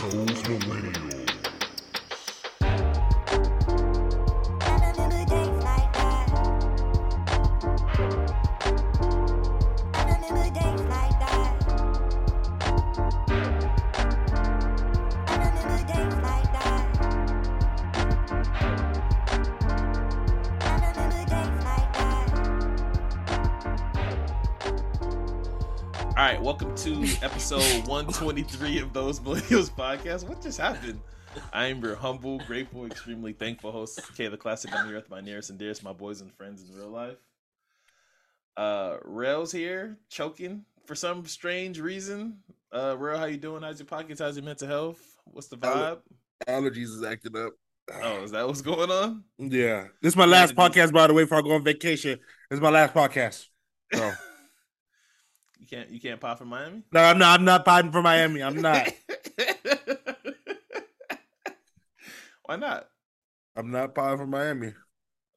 Those millennials. Welcome to episode 123 of Those Millennials podcast. What just happened? I am your humble, grateful, extremely thankful host, K the Classic. I'm here with my nearest and dearest, my boys and friends in real life. Uh, Rail's here, choking for some strange reason. Uh, Rail, how you doing? How's your pockets? How's your mental health? What's the vibe? allergies is acting up. Oh, is that what's going on? Yeah. This is my last podcast, by the way, before I go on vacation. This is my last podcast. So can't, you can't pop for Miami. no, I'm not I'm not fighting for Miami. I'm not. Why not? I'm not fighting for Miami.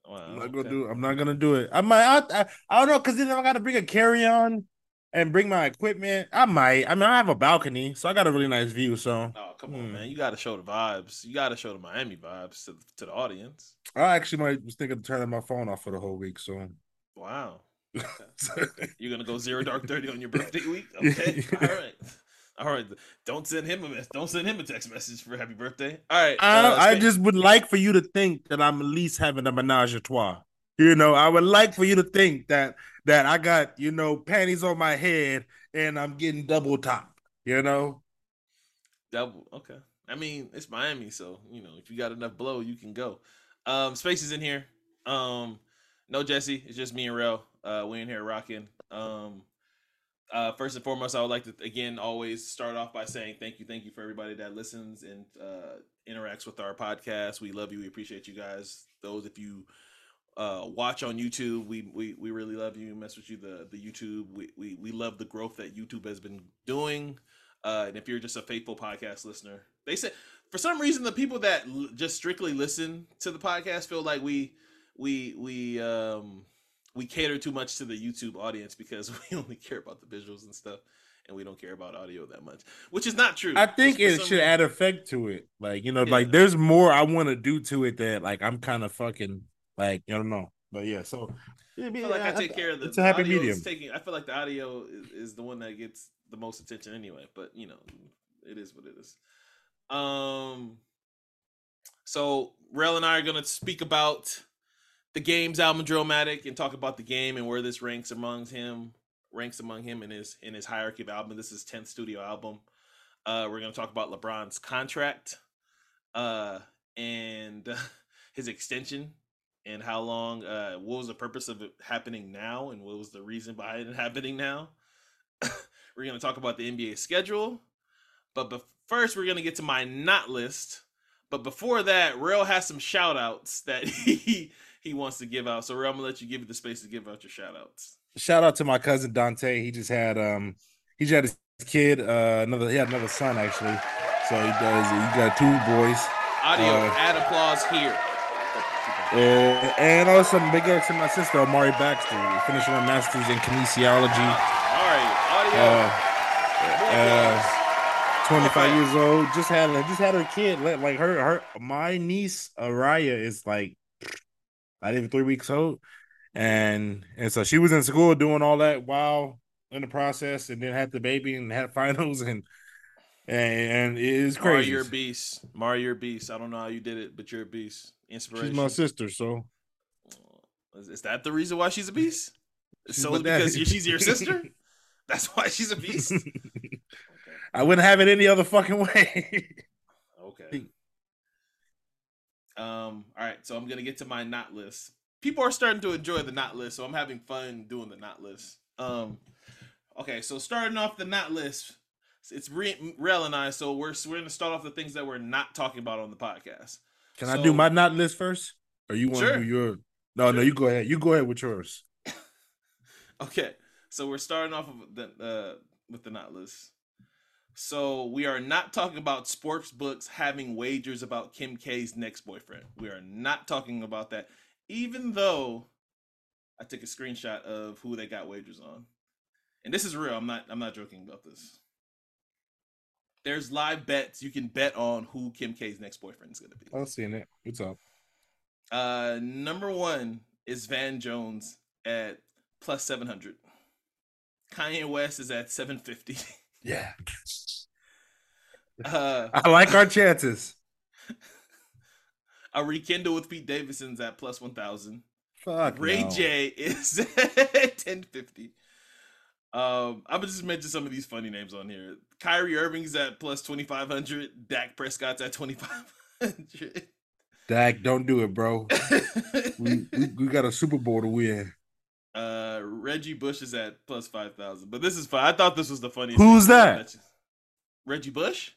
Wow, I'm not gonna okay. do I'm not gonna do it. I might I, I, I don't know because then I gotta bring a carry-on and bring my equipment. I might. I mean, I have a balcony, so I got a really nice view. So Oh come on, Hmm. man! You got to show the vibes. You got to show the Miami vibes to, to the audience. I actually might was thinking of turning my phone off for the whole week. So Wow, you're gonna go zero dark thirty on your birthday week? Okay, all right, all right. Don't send him a mess. Don't send him a text message for happy birthday. All right, I, uh, I Spa- just would like for you to think that I'm at least having a menage a trois. You know, I would like for you to think that that I got you know panties on my head and I'm getting double top. You know, double. Okay, I mean it's Miami, so you know if you got enough blow, you can go. Um, space is in here. Um, no Jesse, it's just me and Rel. Uh, we in here rocking. Um, uh, first and foremost, I would like to again always start off by saying thank you, thank you for everybody that listens and uh, interacts with our podcast. We love you. We appreciate you guys. Those if you uh, watch on YouTube, we, we we really love you. Mess with you the the YouTube. We, we we love the growth that YouTube has been doing. Uh, and if you're just a faithful podcast listener, they say for some reason the people that l- just strictly listen to the podcast feel like we we we um we cater too much to the YouTube audience because we only care about the visuals and stuff, and we don't care about audio that much, which is not true. I think it should reason- add effect to it. Like you know, Yeah. like there's more I want to do to it that like I'm kind of fucking like I don't know, but yeah. So I feel like I take care of the. It's a happy medium. Taking, I feel like the audio is, is the one that gets the most attention anyway. But you know, it is what it is. Um. So Rel and I are gonna speak about the game's album Drillmatic and talk about the game and where this ranks among him ranks among him in his in his hierarchy of album. This is tenth studio album. Uh, we're gonna talk about LeBron's contract, uh, and his extension and how long uh what was the purpose of it happening now and what was the reason behind it happening now we're to talk about the nba schedule but bef- first we're to get to my not list but before that real has some shout outs that he he wants to give out so real i'm going to let you give you the space to give out your shout outs shout out to my cousin Dante. He just had um he just had his kid, uh another he had another son actually. So he does he got two boys. audio Uh, add applause here Uh, and also big ups to my sister Amari Baxter, finishing her master's in kinesiology. all right audio Uh, uh, 25 Okay. years old, just had just had her kid. Like like her her my niece Araya is like not even three weeks old, and and so she was in school doing all that while in the process, and then had the baby and had finals, and and, and it is Mario, crazy. you're a beast. Mario, you're a beast. I don't know how you did it, but you're a beast. Inspiration. She's my sister, so uh, Is, is that the reason why she's a beast? She's so because she's your sister? That's why she's a beast. okay. I wouldn't have it any other fucking way. Um. All right. So I'm gonna get to my not list. People are starting to enjoy the not list, so I'm having fun doing the not list. Um. Okay. So starting off the not list, it's Re- Rel and I. So we're we're gonna start off the things that we're not talking about on the podcast. Can I do my not list first, or you want Sure. to do your? No, no, you go ahead. You go ahead with yours. Okay, so we're starting off with the uh, with the not list. So we are not talking about sports books having wagers about Kim K's next boyfriend. We are not talking about that, even though I took a screenshot of who they got wagers on, and this is real. I'm not. I'm not joking about this. there's live bets you can bet on who Kim K's next boyfriend is gonna be. I was seeing it. What's up? Uh, number one is Van Jones at plus seven hundred. Kanye West is at seven fifty. Yeah. Uh, I like our chances. a rekindle with Pete Davidson's at plus one thousand. Fuck. Ray no. J is at ten fifty. Um, I'm gonna just mention some of these funny names on here. Kyrie Irving's at plus twenty five hundred. Dak Prescott's at twenty five hundred. Dak, don't do it, bro. We, we we got a Super Bowl to win. uh, Reggie Bush is at plus five thousand. But this is fun. I thought this was the funniest. Who's that? Reggie Bush?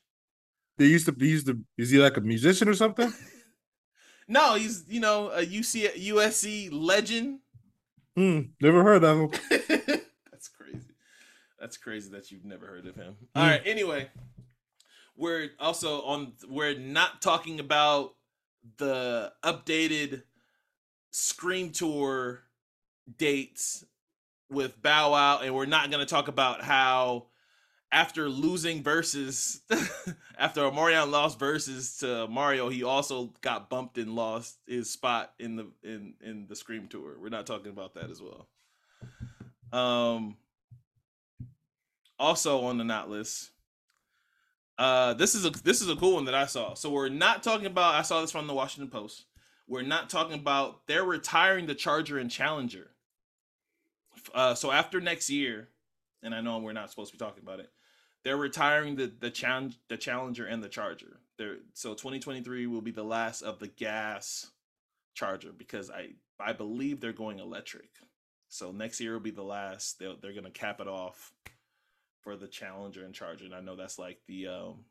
They used to be used to. Is he like a musician or something? No, he's you know a UC USC legend. Hmm. Never heard of him. That's crazy. That's crazy that you've never heard of him. All right. Anyway, we're also on. We're not talking about the updated Scream Tour dates with Bow Wow, and we're not going to talk about how after losing versus after Omarion lost versus to Mario, he also got bumped and lost his spot in the in in the Scream Tour. We're not talking about that as well. Um also on the not list. Uh this is a this is a cool one that I saw. So we're not talking about I saw this from the Washington Post. We're not talking about they're retiring the Charger and Challenger. Uh so after next year, and I know we're not supposed to be talking about it. They're retiring the the challenge the Challenger and the Charger. They're so 2023 will be the last of the gas Charger because I I believe they're going electric. So next year will be the last. They're they're gonna cap it off for the Challenger and Charger. And I know that's like the um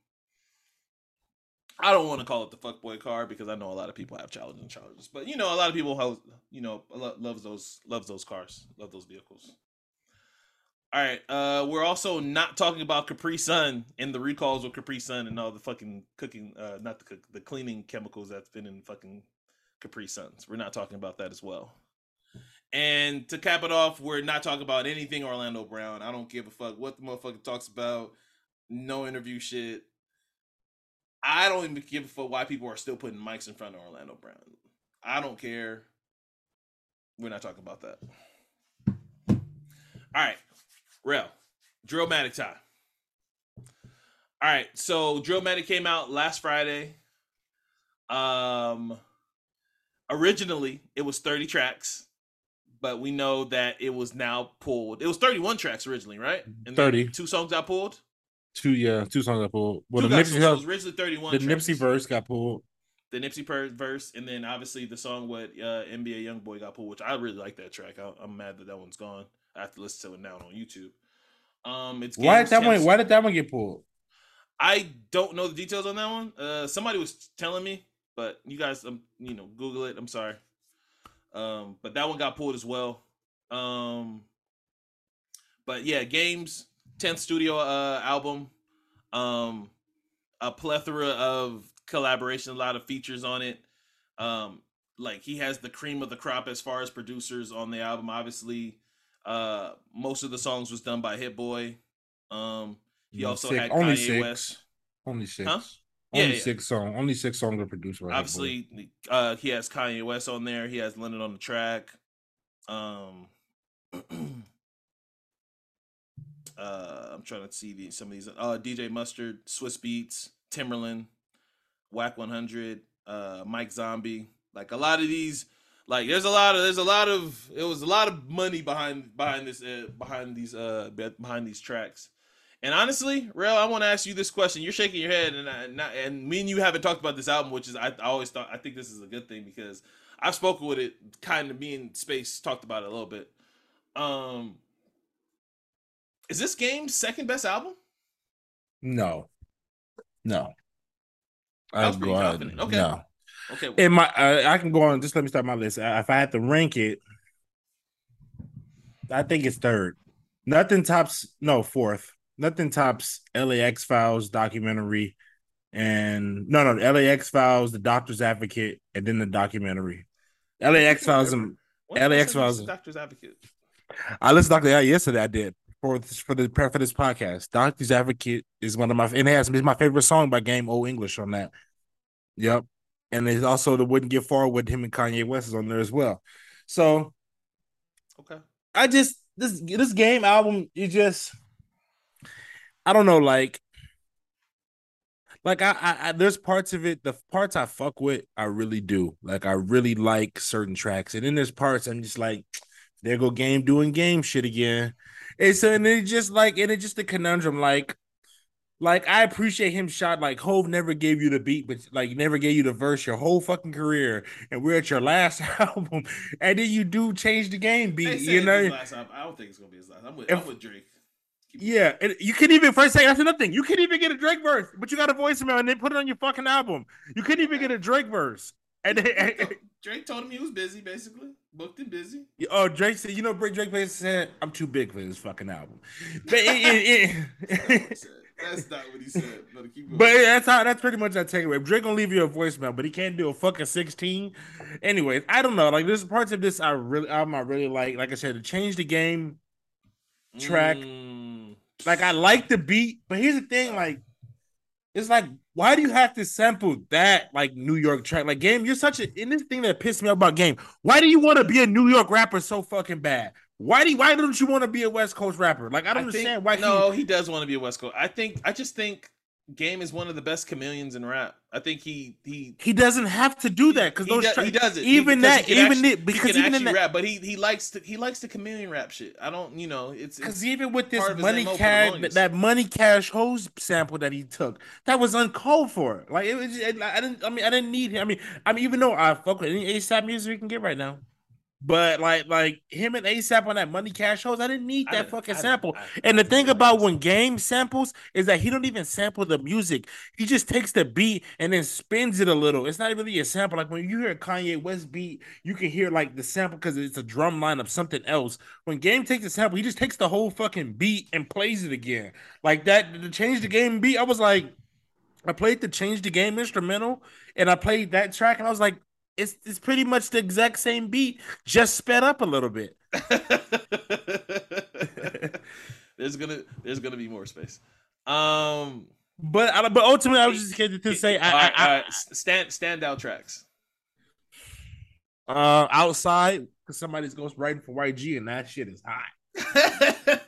I don't want to call it the fuckboy car because I know a lot of people have Challenger and Chargers, but you know a lot of people have you know lo- loves those loves those cars, love those vehicles. All right, uh, we're also not talking about Capri Sun and the recalls with Capri Sun and all the fucking cooking, uh, not the cook, the cleaning chemicals that's been in fucking Capri Suns. We're not talking about that as well. And to cap it off, we're not talking about anything Orlando Brown. I don't give a fuck what the motherfucker talks about. No interview shit. I don't even give a fuck why people are still putting mics in front of Orlando Brown. I don't care. We're not talking about that. All right, Rel, Drillmatic time. All right, so Drillmatic came out last Friday. Um, originally it was 30 tracks, but we know that it was now pulled. It was 31 tracks originally, right? And 30. Two songs got pulled. Two yeah, two songs got pulled. Well, Two the Nipsey, was originally 31. the tracks. Nipsey verse got pulled. the Nipsey verse, and then obviously the song with uh, NBA YoungBoy got pulled, which I really like that track. I, I'm mad that that one's gone. I have to listen to it now on YouTube. Um, it's Why did that one? Why did that one get pulled? I don't know the details on that one. Uh, somebody was telling me, but you guys, um, you know, Google it. I'm sorry. Um, but that one got pulled as well. Um, but yeah, Games 10th studio uh album. Um, a plethora of collaboration, a lot of features on it. Um, like he has the cream of the crop as far as producers on the album. Obviously, uh, most of the songs was done by Hit Boy. Um, he Mm, also six- had only Kanye six. West. Only six. Huh? Only Yeah, yeah. six song. Only six songs are produced by. Obviously, uh, he has Kanye West on there. He has Leonard on the track. Um, uh, I'm trying to see the, some of these. Uh, DJ Mustard, Swizz Beatz, Timbaland, Wack 100, uh, Mike Zombie. Like a lot of these, like there's a lot of there's a lot of it was a lot of money behind behind this uh, behind these uh behind these tracks. And honestly, Rail, I want to ask you this question. You're shaking your head, and I, not, and me and you haven't talked about this album, which is I, I always thought I think this is a good thing because I've spoken with it, kind of being space talked about it a little bit. Um, is this game's second best album? No. No. I was pretty confident. Okay. No. Okay, In my, uh, I can go on. Just let me start my list. Uh, If I had to rank it, I think it's third. Nothing tops. No, fourth. Nothing tops LAX Files documentary, and no, no, LAX Files, the Doctor's Advocate, and then the documentary. LAX Files. and LAX the last time you Files. to Doctor's Advocate. I listened to Doctor yesterday. I did for this, for the prep for this podcast. Doctor's Advocate is one of my and it has it's my favorite song by Game Old English on that. Yep, and it's also the Wouldn't Get Far with him and Kanye West is on there as well. So Okay. I just this this game album you just I don't know like like I, I, I there's parts of it the parts I fuck with I really do like I really like certain tracks and then there's parts I'm just like there go game doing game shit again and so and it just like and it just a conundrum like like I appreciate him shot like Hove never gave you the beat, but like never gave you the verse your whole fucking career, and we're at your last album, and then you do change the game beat, you know? last album. I don't think it's gonna be his last. I'm with, If- I'm with Drake. Keep- Yeah, and you couldn't even first say that's another thing. You couldn't even get a Drake verse, but you got a voicemail and then put it on your fucking album. You couldn't even get a Drake verse. And then, Drake told him he was busy, basically booked and busy. oh, Drake said, you know, Drake basically said, "I'm too big for this fucking album." But it, it, it. That's not what he said. But going. but that's how that's pretty much that takeaway. Drake gonna leave you a voicemail, but he can't do a fucking 16. Anyways, I don't know. Like there's parts of this I really album I really like. Like I said, to change the game. track. Mm. Like I like the beat, but here's the thing, like it's like why do you have to sample that like New York track? Like game, you're such a in this thing that pissed me off about game. Why do you want to be a New York rapper so fucking bad? Why do you, why don't you want to be a West Coast rapper? Like I don't think- understand why No, he does want to be a West Coast. I think. I just think Game is one of the best chameleons in rap. I think he he he, he doesn't have to do that because he, does, tra- he does it. even that he even actually- it because he even in that rap, but he he likes to he likes the chameleon rap shit. I don't, you know, it's, Because even with this part of his money MO for the cash, that money cash hoes sample that he took, that was uncalled for. Like it was, it, I didn't. I mean, I didn't need him. I mean, I mean, even though I fuck with any ASAP music we can get right now, but like, like him and ASAP on that money cash hoes, I didn't need that fucking I sample. I- And the thing about when Game samples is that he don't even sample the music. He just takes the beat and then spins it a little. It's not really a sample. Like when you hear a Kanye West beat, you can hear like the sample because it's a drum line of something else. When Game takes a sample, he just takes the whole fucking beat and plays it again. Like that to change the game beat. I was like, I played the change the game instrumental and I played that track and I was like, it's it's pretty much the exact same beat, just sped up a little bit. there's gonna there's gonna be more space. Um, But I, but ultimately, I was just kidding to say I, right, I, right, stand standout tracks. Uh, outside because somebody's ghostwriting for YG and that shit is hot.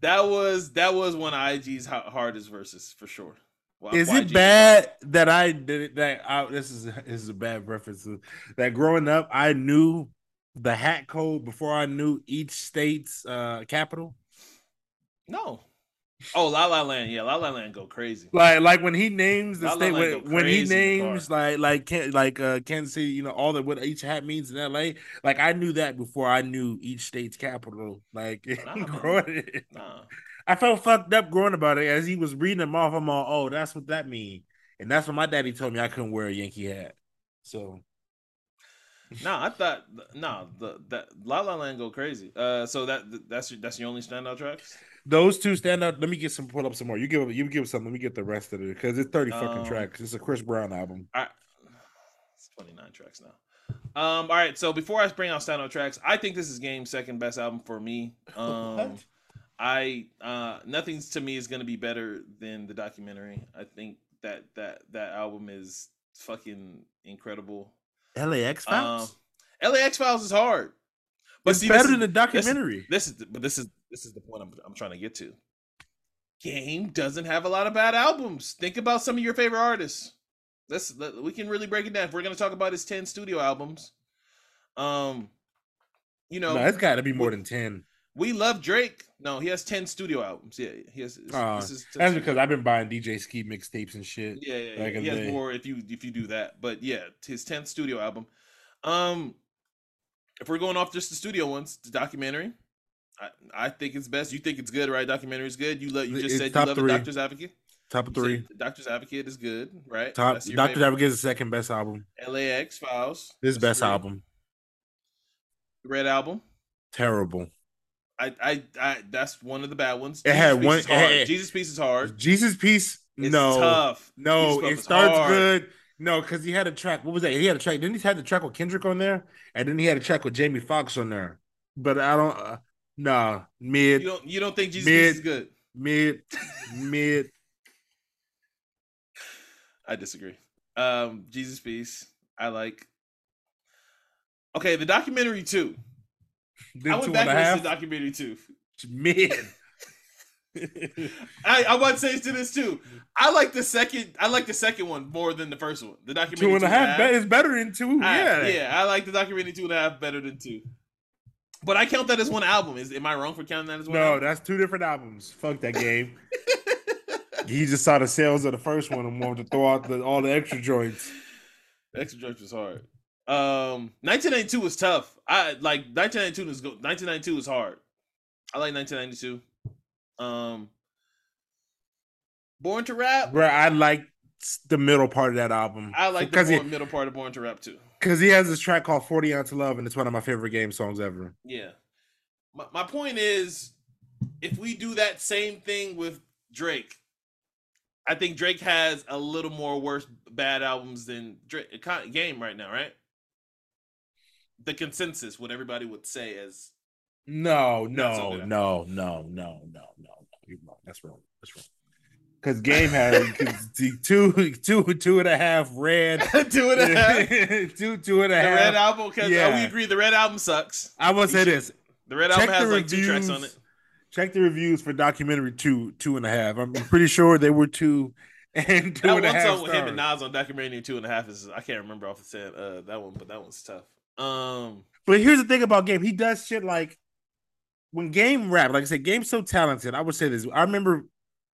that was that was one of YG's hardest verses for sure. Well, Is YG it bad that I did that? I, this is this is a bad reference. That growing up, I knew the hat code before I knew each state's uh capital. No. Oh, La La Land. Yeah, La La Land go crazy. Like like when he names the La La state Land when, when he crazy in the names like like like uh Kansas City, you know all the what each hat means in L.A. Like I knew that before I knew each state's capital. Like Nah, growing, Nah. I felt fucked up growing about it as he was reading them off. I'm all, oh, that's what that mean, and that's what my daddy told me I couldn't wear a Yankee hat. So No, I thought no, the that La La Land go crazy. Uh so that that's your that's your only standout tracks? those two stand out. Let me get some pull up some more. You give you give some. Let me get the rest of it because it's thirty fucking Um, tracks. It's a Chris Brown album. I, it's 29 tracks now. Um, all right, so before I bring out standout tracks, I think this is Game's second best album for me. Um, What? I uh, nothing to me is gonna be better than the documentary. I think that that that album is fucking incredible. LAX Um, Files. LAX Files is hard, but it's see, better than the documentary. This is but this is this is the point I'm I'm trying to get to. Game doesn't have a lot of bad albums. Think about some of your favorite artists. Let's let, we can really break it down. If we're gonna talk about his ten studio albums, um, you know, no, it's got to be more than ten. We love Drake. No, he has ten studio albums. Yeah, he has. this- Uh, That's because I've been buying DJ Skee mixtapes and shit. yeah, yeah, yeah. he has day. more if you if you do that. But yeah, his tenth studio album. Um, if we're going off just the studio ones, the documentary. I, I think it's best. You think it's good, right? Documentary is good. You love. You just It's said you top love Doctor's Advocate. Top of three. Doctor's Advocate is good, right? Top. Doctor's favorite. Advocate is the second best album. LAX Files. His best three. album. Red album. Terrible. I, I, I. That's one of the bad ones. It had one- is hard. it had- Jesus Piece is hard. Jesus Piece. It's no. tough. No, it starts hard. good. No, because he had a track. What was that? He had a track. Didn't he have the track with Kendrick on there? And then he had a track with Jamie Foxx on there. But I don't. Uh, Nah, mid, You don't you don't think Jesus Mid. Piece is good? mid, mid. I disagree. Um, Jesus Piece, I like. Okay, the documentary too. Then I two went and back and half. to the documentary too. Man. I, I want to say to this too. I like the second. I like the second one more than the first one. The documentary two and a half. Be- is better than two. I- yeah. yeah. I like the documentary two and a half better than two. But I count that as one album. Is am I wrong for counting that as one? No, album? that's two different albums. Fuck that game. he just saw the sales of the first one and wanted to throw out the, all the extra joints. The extra Drugs was hard. Um, 1992 was tough. I like 1992 is go. 1992 is hard. I like 1992. Um, Born to Rap. Bro, I like the middle part of that album. I like the he middle part of Born to Rap too. because he has this track called "40 Ounce Love" and it's one of my favorite game songs ever. Yeah. My, my point is, if we do that same thing with Drake, I think Drake has a little more worse bad albums than Drake Game right now, right? The consensus, what everybody would say as No, no, no, no, no, no, no, no. You're wrong. That's wrong. That's wrong. Because game had two, two, two and a half red, two and a half. two, two and a The half. Red Album, because Yeah. we agree the Red Album sucks. I will say this: The Red Check Album has the like two tracks on it. check the reviews for documentary two, two and a half. I'm pretty sure they were two and two That and a one half song with him and. Nas on documentary two and a half is I can't remember off the set uh that one, but that one's tough. Um But here's the thing about Game. He does shit like when Game rap, like I said, Game's so talented. I would say this. I remember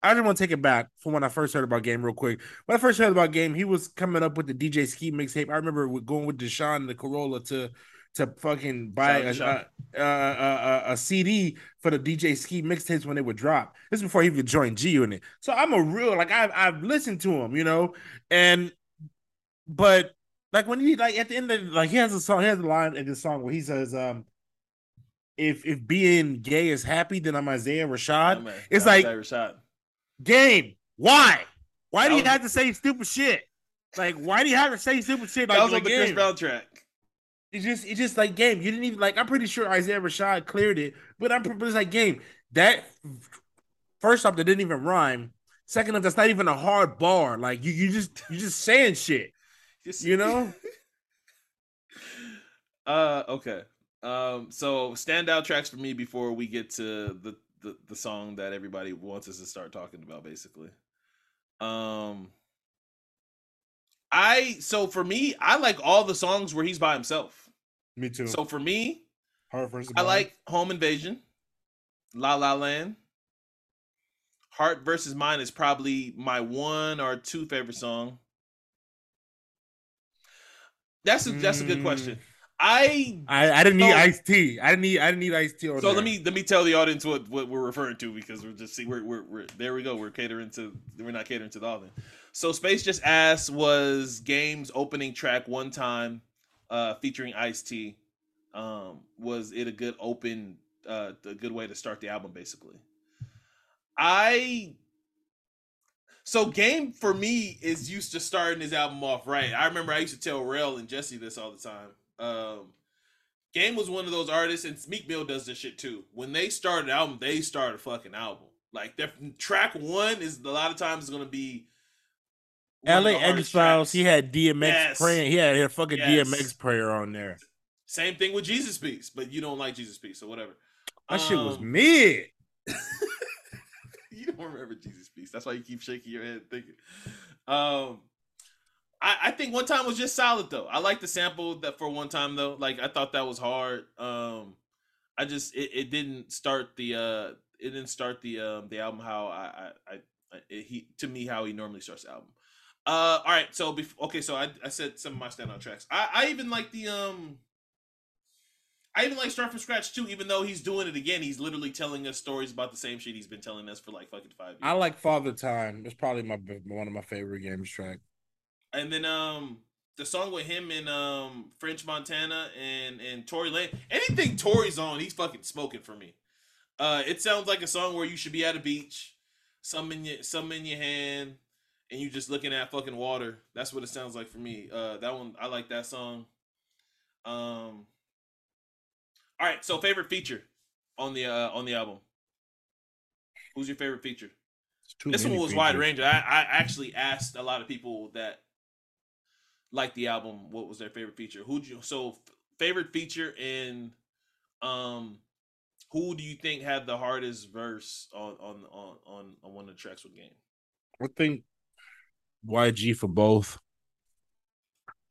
I just want to take it back from when I first heard about Game real quick. When I first heard about Game, he was coming up with the DJ Skee mixtape. I remember going with Deshaun and the Corolla to to fucking buy a, a, a, a, CD for the DJ Skee mixtapes when they would drop. This is before he could join G Unit. So I'm a real like I've I've listened to him, you know, and but like when he like at the end of like he has a song, he has a line in this song where he says, um, if if being gay is happy, then I'm Isaiah Rashad. oh, man, it's was like- shot. Game, why? Why do you have to say stupid shit? Like, why do you have to say stupid shit? Like, that was like on the Chris game? Brown track. It's just it's just like game. You didn't even like. I'm pretty sure Isaiah Rashad cleared it, but I'm but it's like game. That first off, that didn't even rhyme. Second off, that's not even a hard bar. Like you, you just you just saying shit. You know? Uh okay. Um so standout tracks for me before we get to the the, the song that everybody wants us to start talking about basically. Um I so for me, I like all the songs where he's by himself. Me too. So for me, Heart versus I Mind. like Home Invasion, La La Land. Heart versus Mind is probably my one or two favorite song. That's a, that's a good question. I I, I didn't need Ice-T. I didn't need I didn't need Ice-T. So there. let me let me tell the audience what, what we're referring to because we're just see we're, we're we're there we go we're catering to we're not catering to the audience. So Space Just Asked was Game's opening track one time, uh, featuring Ice-T. Um, was it a good open, uh, a good way to start the album basically? I so Game for me is used to starting his album off right. I remember I used to tell Rail and Jesse this all the time. Um, Game was one of those artists, and Meek Mill does this shit too. When they start an album, they start a fucking album. Like their track one is a lot of times going to be LA X Files. He had DMX Yes. praying. He had a fucking Yes. DMX prayer on there. Same thing with Jesus Piece, but you don't like Jesus Piece, so whatever. That shit was Um, mid. Don't remember Jesus Piece. That's why you keep shaking your head thinking. Um, I, I think one time was just solid though. I like the sample that for one time though. Like I thought that was hard. Um, I just it, it didn't start the uh it didn't start the um the album how I I, I it, he to me how he normally starts the album. Uh, all right. So before okay, so I I said some of my standout tracks. I I even like the um. I even like Start from Scratch too, even though he's doing it again. He's literally telling us stories about the same shit he's been telling us for like fucking five years. I like Father Time. It's probably my one of my favorite games track. and then um the song with him and um French Montana and and Tory Lane. Anything Tory's on, he's fucking smoking for me. Uh it sounds like a song where you should be at a beach, some in your some in your hand, and you just looking at fucking water. That's what it sounds like for me. Uh that one I like that song. Um all right, so favorite feature. on the uh, on the album? Who's your favorite feature? This one was wide range. I, I actually asked a lot of people that liked the album what was their favorite feature. Who'd you so f- favorite feature in um who do you think had the hardest verse on on on on, on one of the tracks with game? I think YG for both.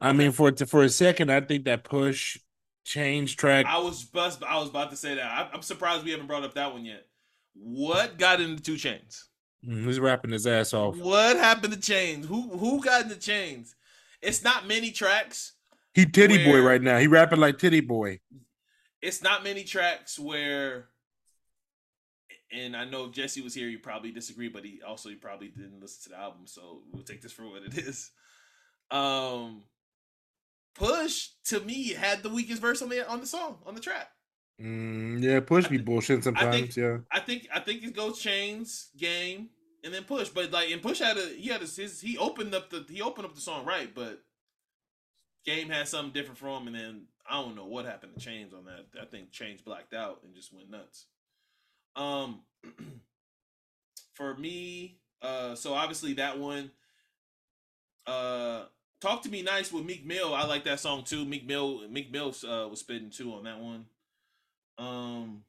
I mean, for for a second, I think that push change track. I was bust, I was about to say that. I, I'm surprised we haven't brought up that one yet. What got into 2 Chainz? Mm, He's rapping his ass off. What happened to Chainz? Who who got into Chainz? It's not many tracks. He Tity Boi right now. He rapping like Tity Boi. it's not many tracks where and I know if Jesse was here, you probably disagree, but he also he probably didn't listen to the album, so we'll take this for what it is. Um Push to me had the weakest verse on the on the song, on the track. Mm, yeah, push be bullshit sometimes. yeah, I think I think it goes Chainz, game, and then push. But like and push had a he had a, his he opened up the he opened up the song right, but game had something different for him, and then I don't know what happened to Chainz on that. I think Chainz blacked out and just went nuts. Um, for me, uh, so obviously that one, uh, talk to me nice with Meek Mill. I like that song too. Meek Mill, Meek Mill uh, was spitting too on that one. Um.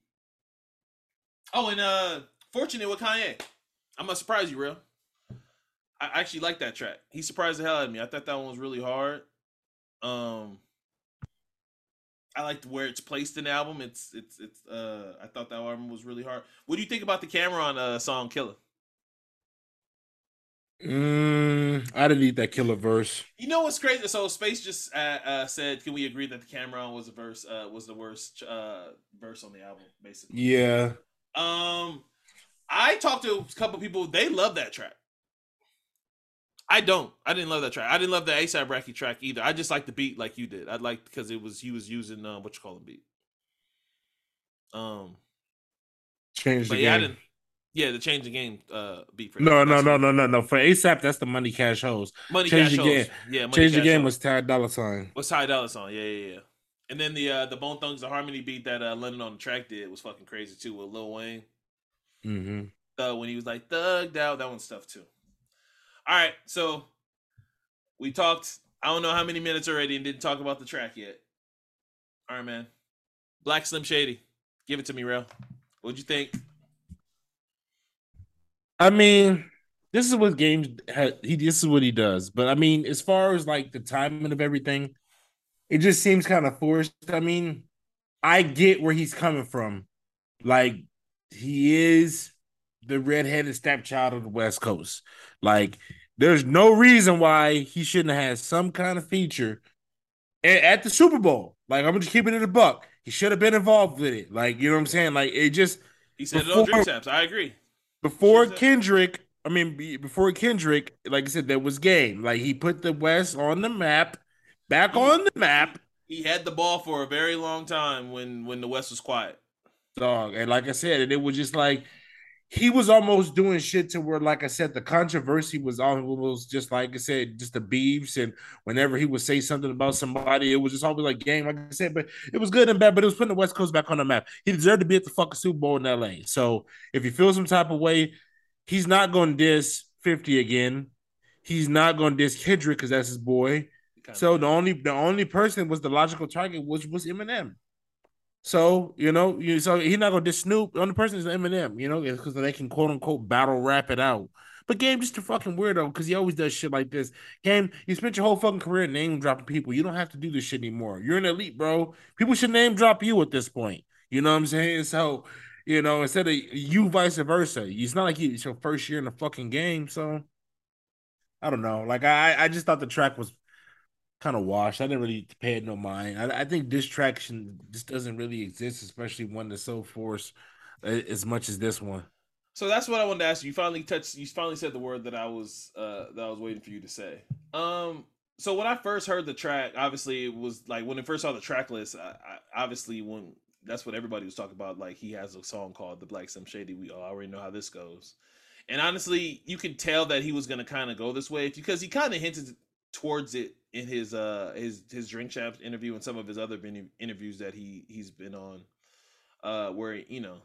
Oh, and uh, fortunate with Kanye. I'm gonna surprise you, real. I actually like that track. He surprised the hell out of me. I thought that one was really hard. Um, I liked where it's placed in the album. It's it's it's. Uh, I thought that album was really hard. What do you think about the Cam'ron uh song "Killer"? Mm, I didn't need that killer verse. You know what's crazy? So Space just uh, uh, said, "Can we agree that the Cam'ron was the verse uh, was the worst uh, verse on the album?" Basically, Yeah, Um, I talked to a couple people. They love that track. I don't. I didn't love that track. I didn't love the ASAP Rocky track either. I just like the beat like you did. I liked because it was he was using um, what you call him beat. Um, change the yeah, game. Yeah, the change the game uh beat for No, no, no, no, no, no. For ASAP, that's the money cash hoes. Money Change Cash the Hoes. Game. Yeah, Money Change the game Hoes. was Ty Dolla Sign. was Ty Dolla Sign. Yeah, yeah, yeah. And then the uh the Bone Thugs the Harmony beat that uh Lennon on the track did was fucking crazy too with Lil Wayne. Mm-hmm. uh, when he was like thugged out. That one's tough too. All right, so we talked. I don't know how many minutes already, and didn't talk about the track yet. All right, man. Black Slim Shady, give it to me, real. What'd you think? I mean, this is what games ha- he. This is what he does. But I mean, as far as like the timing of everything, it just seems kind of forced. I mean, I get where he's coming from. Like he is the redheaded stepchild of the West Coast. Like there's no reason why he shouldn't have had some kind of feature a- at the Super Bowl. Like I'm just keeping it in a buck. He should have been involved with it. Like you know what I'm saying. Like it just He said it on Drink Champs. I agree. Before Kendrick, I mean, before Kendrick, like I said, there was game. Like he put the West on the map, back He- on the map, He had the ball for a very long time when when the West was quiet. dog. And like I said, and it was just like he was almost doing shit to where, like I said, the controversy was almost just like I said, just the beefs. And whenever he would say something about somebody, it was just always like game, like I said. But it was good and bad. But it was putting the West Coast back on the map. He deserved to be at the fucking Super Bowl in L.A. So if you feel some type of way, he's not going to diss Fifty again. He's not going to diss Kendrick because that's his boy. So the only the only person was the logical target, which was Eminem. So you know, you so he's not gonna diss Snoop. The only person is Eminem, you know, because they can quote unquote battle rap it out. But Game just a fucking weirdo because he always does shit like this. Game, you spent your whole fucking career name dropping people. You don't have to do this shit anymore. You're an elite, bro. People should name drop you at this point. You know what I'm saying? So, you know, instead of you, vice versa. It's not like it's your first year in the fucking game. So, I don't know. Like I, I just thought the track was kind of washed. I didn't really pay it no mind. I, I think distraction just doesn't really exist, especially one that's so forced as much as this one. So that's what I wanted to ask you. You finally touched. You finally said the word that I was uh that I was waiting for you to say. Um. So when I first heard the track, obviously it was like when I first saw the track list. I, I, obviously, when that's what everybody was talking about. Like he has a song called "The Black Slim Shady." We all already know how this goes. And honestly, you can tell that he was gonna kind of go this way because he kind of hinted towards it in his uh his his drink champs interview and some of his other interviews that he he's been on. uh, where you know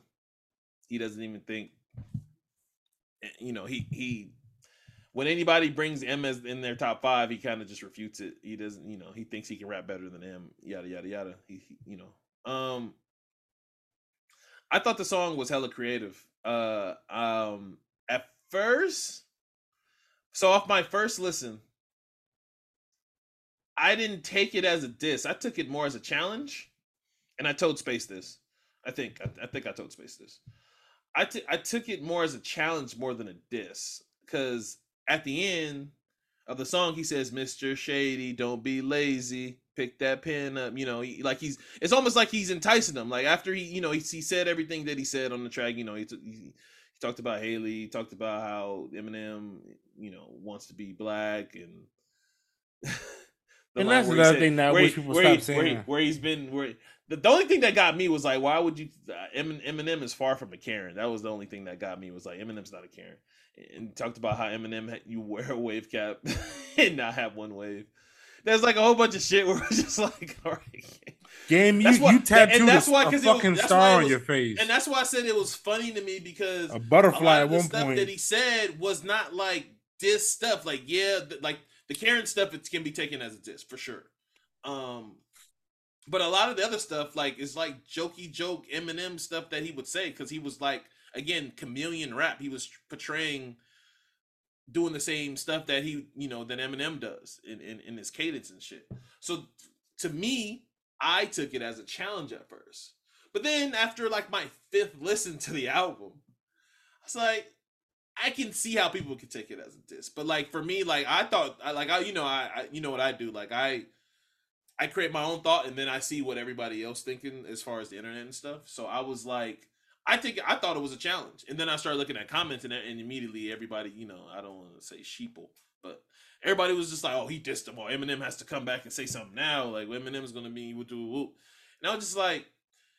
he doesn't even think, eh, you know, he he when anybody brings Em as in their top five, he kind of just refutes it. He doesn't, you know, he thinks he can rap better than him. Yada yada yada. He, he you know, um, I thought the song was hella creative. Uh, um, at first, so off my first listen, I didn't take it as a diss. I took it more as a challenge, and I told Space this. I think I, I think I told Space this. I, t- I took it more as a challenge more than a diss because at the end of the song he says, "Mr. Shady, don't be lazy, pick that pen up." You know, he, like he's it's almost like he's enticing them. Like after he you know he, he said everything that he said on the track. You know, he, t- he he talked about Hailie, he talked about how Eminem you know wants to be black and. And line that's another said- thing that I wish people stop saying where, he, where he's been where the, the only thing that got me was like why would you uh, Eminem is far from a Karen that was the only thing that got me was like Eminem's not a Karen and talked about how Eminem you wear a wave cap and not have one wave there's like a whole bunch of shit where it's just like all right Game, you, why- you and tattooed that's a, why- a it was- fucking star it on your face. and that's why I said it was funny to me because a a butterfly lot at one point. that he said was not like this stuff. Like yeah, like the Karen stuff, it can be taken as a diss for sure. Um, but a lot of the other stuff, like is like jokey joke Eminem stuff that he would say because he was like again chameleon rap. He was portraying doing the same stuff that he you know that Eminem does in in, in his cadence and shit. So to me, I took it as a challenge at first. But then after like my fifth listen to the album, I was like, I can see how people could take it as a diss. But like for me, like I thought, I like I you know I, I you know what I do, like I I create my own thought and then I see what everybody else thinking as far as the internet and stuff. So I was like, I think I thought it was a challenge, and then I started looking at comments and, and immediately everybody, you know, I don't want to say sheeple, but everybody was just like, oh, he dissed him, or Eminem has to come back and say something now, like Eminem's gonna be whoop whoop. And I was just like,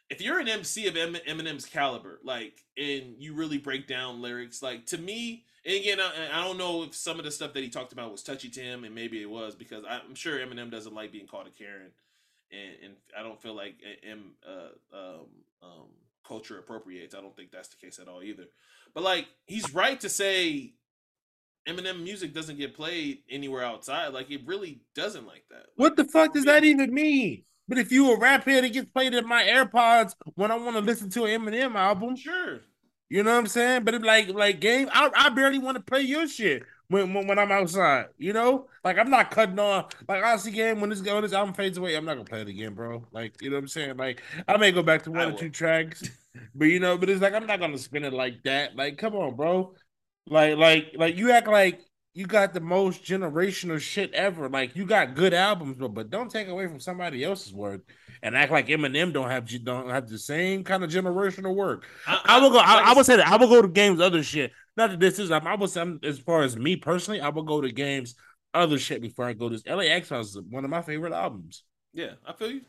if you're an MC of Em- Eminem's caliber, like, and you really break down lyrics, like to me, and again, I, I don't know if some of the stuff that he talked about was touchy to him, and maybe it was because I'm sure Eminem doesn't like being called a Karen, and, and I don't feel like Em uh, um, um, culture appropriates. I don't think that's the case at all either. But like, he's right to say Eminem music doesn't get played anywhere outside. Like, it really doesn't like that. what the fuck does that even mean? But if you a rap head, it gets played in my AirPods when I want to listen to an Eminem album. Sure. You know what I'm saying? But it like like game, I, I barely want to play your shit when, when when I'm outside. You know, like I'm not cutting off. Like I see game when this when this album fades away, I'm not gonna play it again, bro. Like you know what I'm saying? Like I may go back to I one or will. two tracks, but you know, but it's like I'm not gonna spin it like that. Like come on, bro. Like like like you act like you got the most generational shit ever. Like you got good albums, but but don't take away from somebody else's work and act like Eminem don't have don't have the same kind of generational work. I will go. I, I would say that I will go to games other shit. Not that this is. I would say I'm- as far as me personally, I will go to games other shit before I go to this. LAX House is one of my favorite albums. Yeah, I feel you.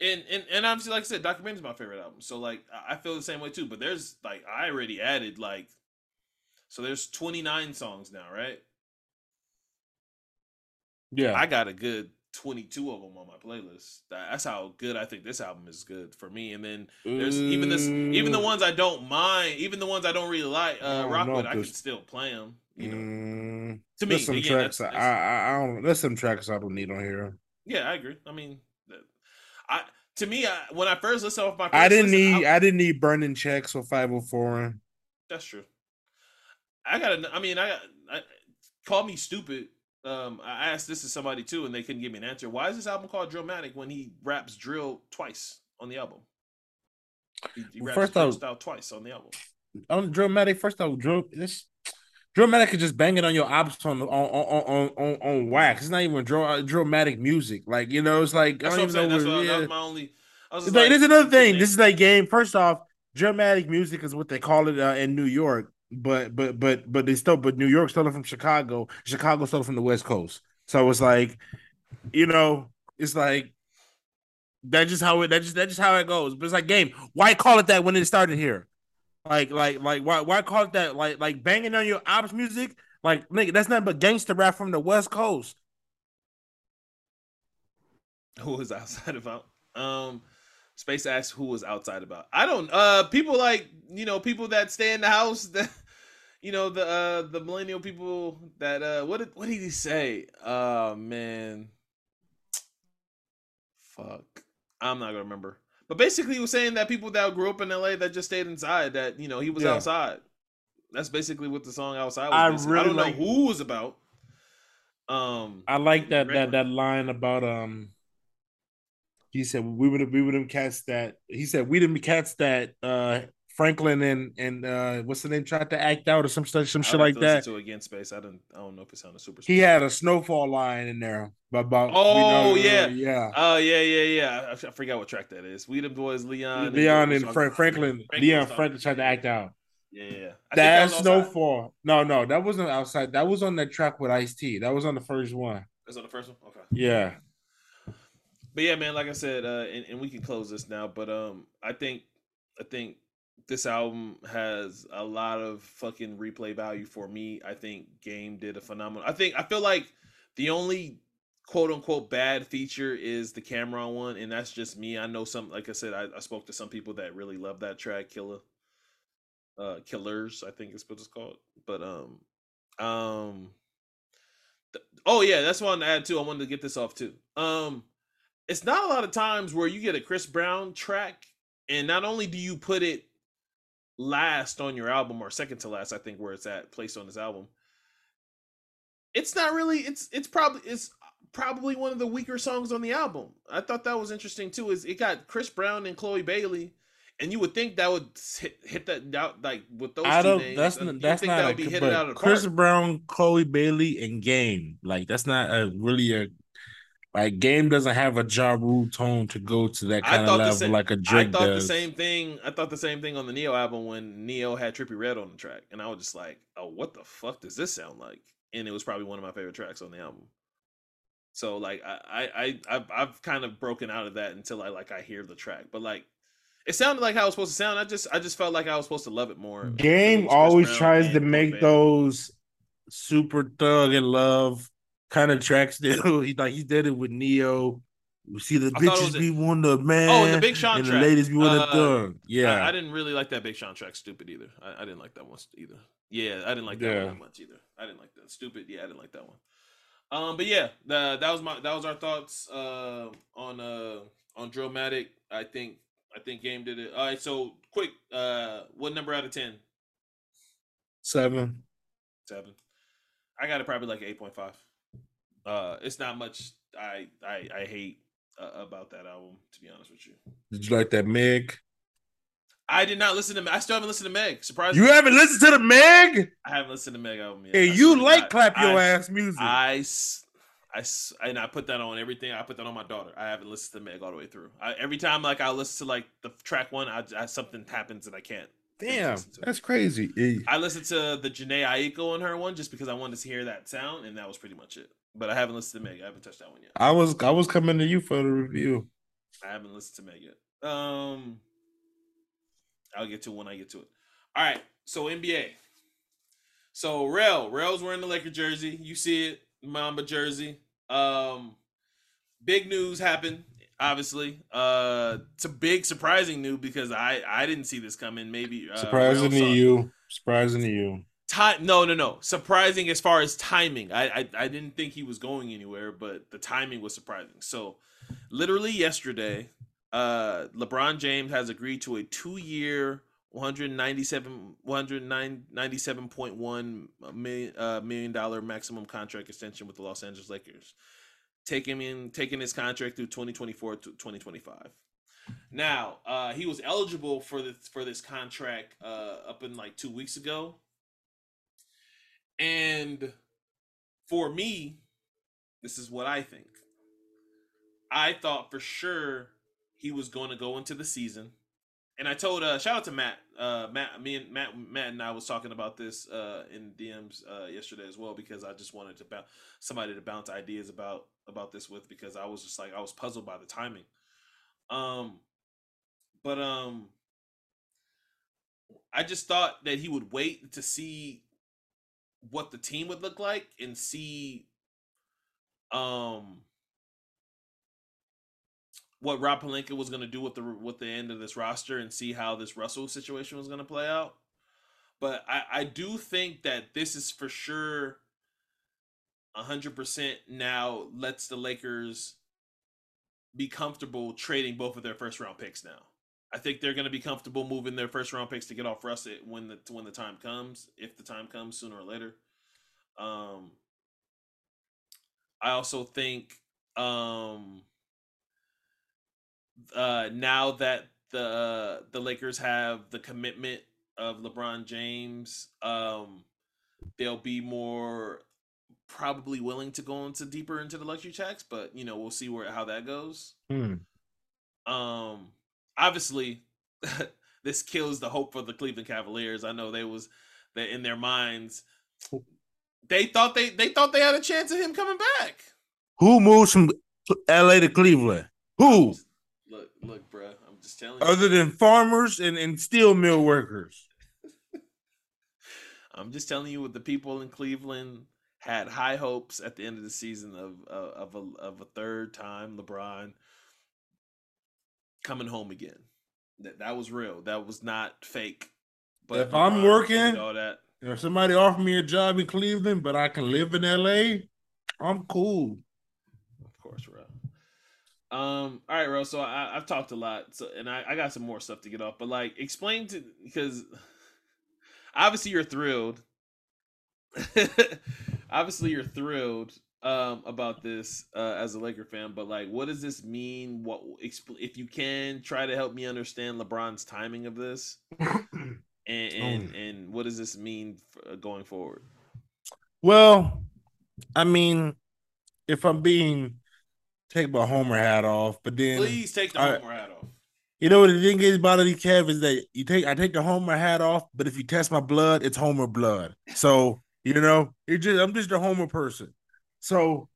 And and and obviously, like I said, Documentary is my favorite album. So like, I I feel the same way too. But there's like, I already added like, so there's 29 songs now, right? Yeah, I got a good 22 of them on my playlist. That's how good I think this album is good for me. And then there's even this, even the ones I don't mind, even the ones I don't really like, I uh, don't rock know I can still play them. You know, Mm, to me, there's some again, tracks. that's, I, that's- I I don't. There's some tracks I don't need on here. yeah, I agree. I mean, I to me, I, when I first listened off my, I didn't listen, need. I didn't need burning checks or 504. That's true. I gotta. I mean, I, I call me stupid. Um, I asked this to somebody too, and they couldn't give me an answer. Why is this album called Drillmatic when he raps drill twice on the album? He, he Well, raps first off- style twice on the album. On Drillmatic, first off, drill this. Drillmatic is just banging on your ops on on on on on, wax. It's not even drill, Drillmatic music. Like you know, it's like That's I what don't even That's know. what, where- that yeah. was my only. I was like, like, there's another thing. This is like game. First off, dramatic music is what they call it uh, in New York, but but but but they still but New York stole it from Chicago. Chicago stole it from the West Coast. So it's like, you know, it's like that's just how it that just that's just how it goes. But it's like game. Why call it that when it started here? Like like like why why call it that? Like like banging on your ops music. Like nigga, that's nothing but gangster rap from the West Coast. who was outside of out. Um, Space asks who was outside about. I don't. Uh, people like you know people that stay in the house. That you know the uh the millennial people that uh what did what did he say? Oh man, fuck. I'm not gonna remember. But basically, he was saying that people that grew up in LA that just stayed inside. That you know he was Yeah. outside. That's basically what the song outside was. I basically. I really don't like- know who was about. Um, I like that that that line about um. He said we would we would them cats that he said we didn't catch that uh Franklin and and uh what's the name tried to act out or some stuff some shit have like that. To against space, I don't. I don't know if it sounded super. He had a snowfall line in there about Oh, we know- yeah. yeah Oh yeah, yeah, yeah. I, I forgot what track that is. We the boys, Leon, Leon and was Fra- Franklin Leon Franklin tried to act out. Yeah, yeah. I That snowfall. No, no, that wasn't outside. That was on that track with Ice-T. That was on the first one. That's on the first one. Okay. Yeah. But yeah, man, like I said, uh, and, and we can close this now. But um, I think, I think this album has a lot of fucking replay value for me. I think Game did a phenomenal. I think I feel like the only quote unquote bad feature is the Cam'ron one, and that's just me. I know some, like I said, I, I spoke to some people that really love that track, Killer, uh, Killers, I think is what it's called. But um, um, th- oh yeah, that's one to add too. I wanted to get this off too. Um, it's not a lot of times where you get a Chris Brown track, and not only do you put it last on your album or second to last, I think where it's at placed on this album. It's not really. It's it's probably it's probably one of the weaker songs on the album. I thought that was interesting too. Is it got Chris Brown and Chloe Bailey, and you would think that would hit, hit that out like with those I two don't. names. That's not. That's think not. that a, be hit out of the Chris park. Brown, Chloe Bailey, and Game. Like that's not a really a. Like Game doesn't have a Ja Rule tone to go to that kind of level same- like a I Drake I thought does. the same thing. I thought the same thing on the Ne-Yo album when Ne-Yo had Trippie Redd on the track, and I was just like, "Oh, what the fuck does this sound like?" And it was probably one of my favorite tracks on the album. So like, I I I I've, I've kind of broken out of that until I like I hear the track, but like, it sounded like how it was supposed to sound. I just I just felt like I was supposed to love it more. Game always tries to make those super thug and love kind of tracks. Still, he like he did it with Ne-Yo. You see the bitches be one the man. Oh, and the Big Sean and track. the ladies be one the Uh, thug. Yeah, I, I didn't really like that Big Sean track. Stupid either. I, I didn't like that one either. Yeah, I didn't like that Yeah. one that much either. I didn't like that. Stupid. Yeah, I didn't like that one. Um, but yeah, the, that was my that was our thoughts uh on uh on Drillmatic. I think I think game did it. All right, so quick, uh, what number out of ten? seven. Seven. I got it probably like eight point five. Uh, it's not much I I I hate uh, about that album to be honest with you. Did you like that Meg? I did not listen to. Meg. I still haven't listened to Meg. Surprisingly, You haven't listened to the Meg? I haven't listened to Meg album yet. Hey, I you like God. clap your I, ass music. I, I s- and I put that on everything. I put that on my daughter. I haven't listened to Meg all the way through. I, every time, like I listen to like the track one, I, I something happens and I can't. Damn, listening to it. that's crazy. I listened to the Jhené Aiko on her one just because I wanted to hear that sound, and that was pretty much it. But I haven't listened to Meg. I haven't touched that one yet. I was I was coming to you for the review. I haven't listened to Meg yet. Um, I'll get to it when I get to it. All right. So NBA. So Rel, Rel's wearing the Laker jersey. You see it, Mamba jersey. Um, big news happened. Obviously, uh, it's a big surprising news because I I didn't see this coming. Maybe uh, Surprising Rel to you. Surprising to you. Time? No, no, no. Surprising as far as timing. I, I I didn't think he was going anywhere, but the timing was surprising. So, literally yesterday, uh, LeBron James has agreed to a two-year, 197 197.1 million uh, million dollar maximum contract extension with the Los Angeles Lakers, taking in taking his contract through 2024 to 2025. Now, uh, he was eligible for this for this contract uh, up in like two weeks ago, and for me, this is what I think. I thought for sure he was going to go into the season, and I told uh, shout out to Matt. Uh, Matt, me and Matt, Matt and I was talking about this uh, in DMs uh, yesterday as well because I just wanted to bounce somebody to bounce ideas about about this with because I was just like I was puzzled by the timing. Um, but um, I just thought that he would wait to see what the team would look like and see um what Rob Pelinka was going to do with the with the end of this roster and see how this Russell situation was going to play out. But I, I do think that this is for sure hundred percent now lets the Lakers be comfortable trading both of their first round picks now. I think they're going to be comfortable moving their first round picks to get off Russ when the when the time comes, if the time comes sooner or later. Um, I also think um, uh, now that the uh, the Lakers have the commitment of LeBron James, um, they'll be more probably willing to go into deeper into the luxury tax, but you know we'll see where how that goes. Hmm. Um, obviously, this kills the hope for the Cleveland Cavaliers. I know they was that in their minds they thought they they thought they had a chance of him coming back. Who moves from L.A. to Cleveland? Who? Look, look, bro. I'm just telling you. Other than farmers and, and steel mill workers. I'm just telling you what the people in Cleveland had high hopes at the end of the season of of of a, of a third time LeBron coming home again. That that was real. That was not fake. But if I'm working- all that. If somebody offer me a job in Cleveland, but I can live in L.A., I'm cool. Of course, bro. Um. All right, bro. So I, I've talked a lot, so and I, I got some more stuff to get off. But like, explain to because obviously you're thrilled. obviously you're thrilled um about this uh as a Laker fan, but like, what does this mean? What if you can try to help me understand LeBron's timing of this, and and, and what does this mean for, going forward? Well, I mean, if I'm being take my Homer hat off, but then Please take the I- Homer hat off. you know what the thing is about these Kev is that you take I take the Homer hat off, but if you test my blood, it's Homer blood. So you know, it just I'm just a Homer person. So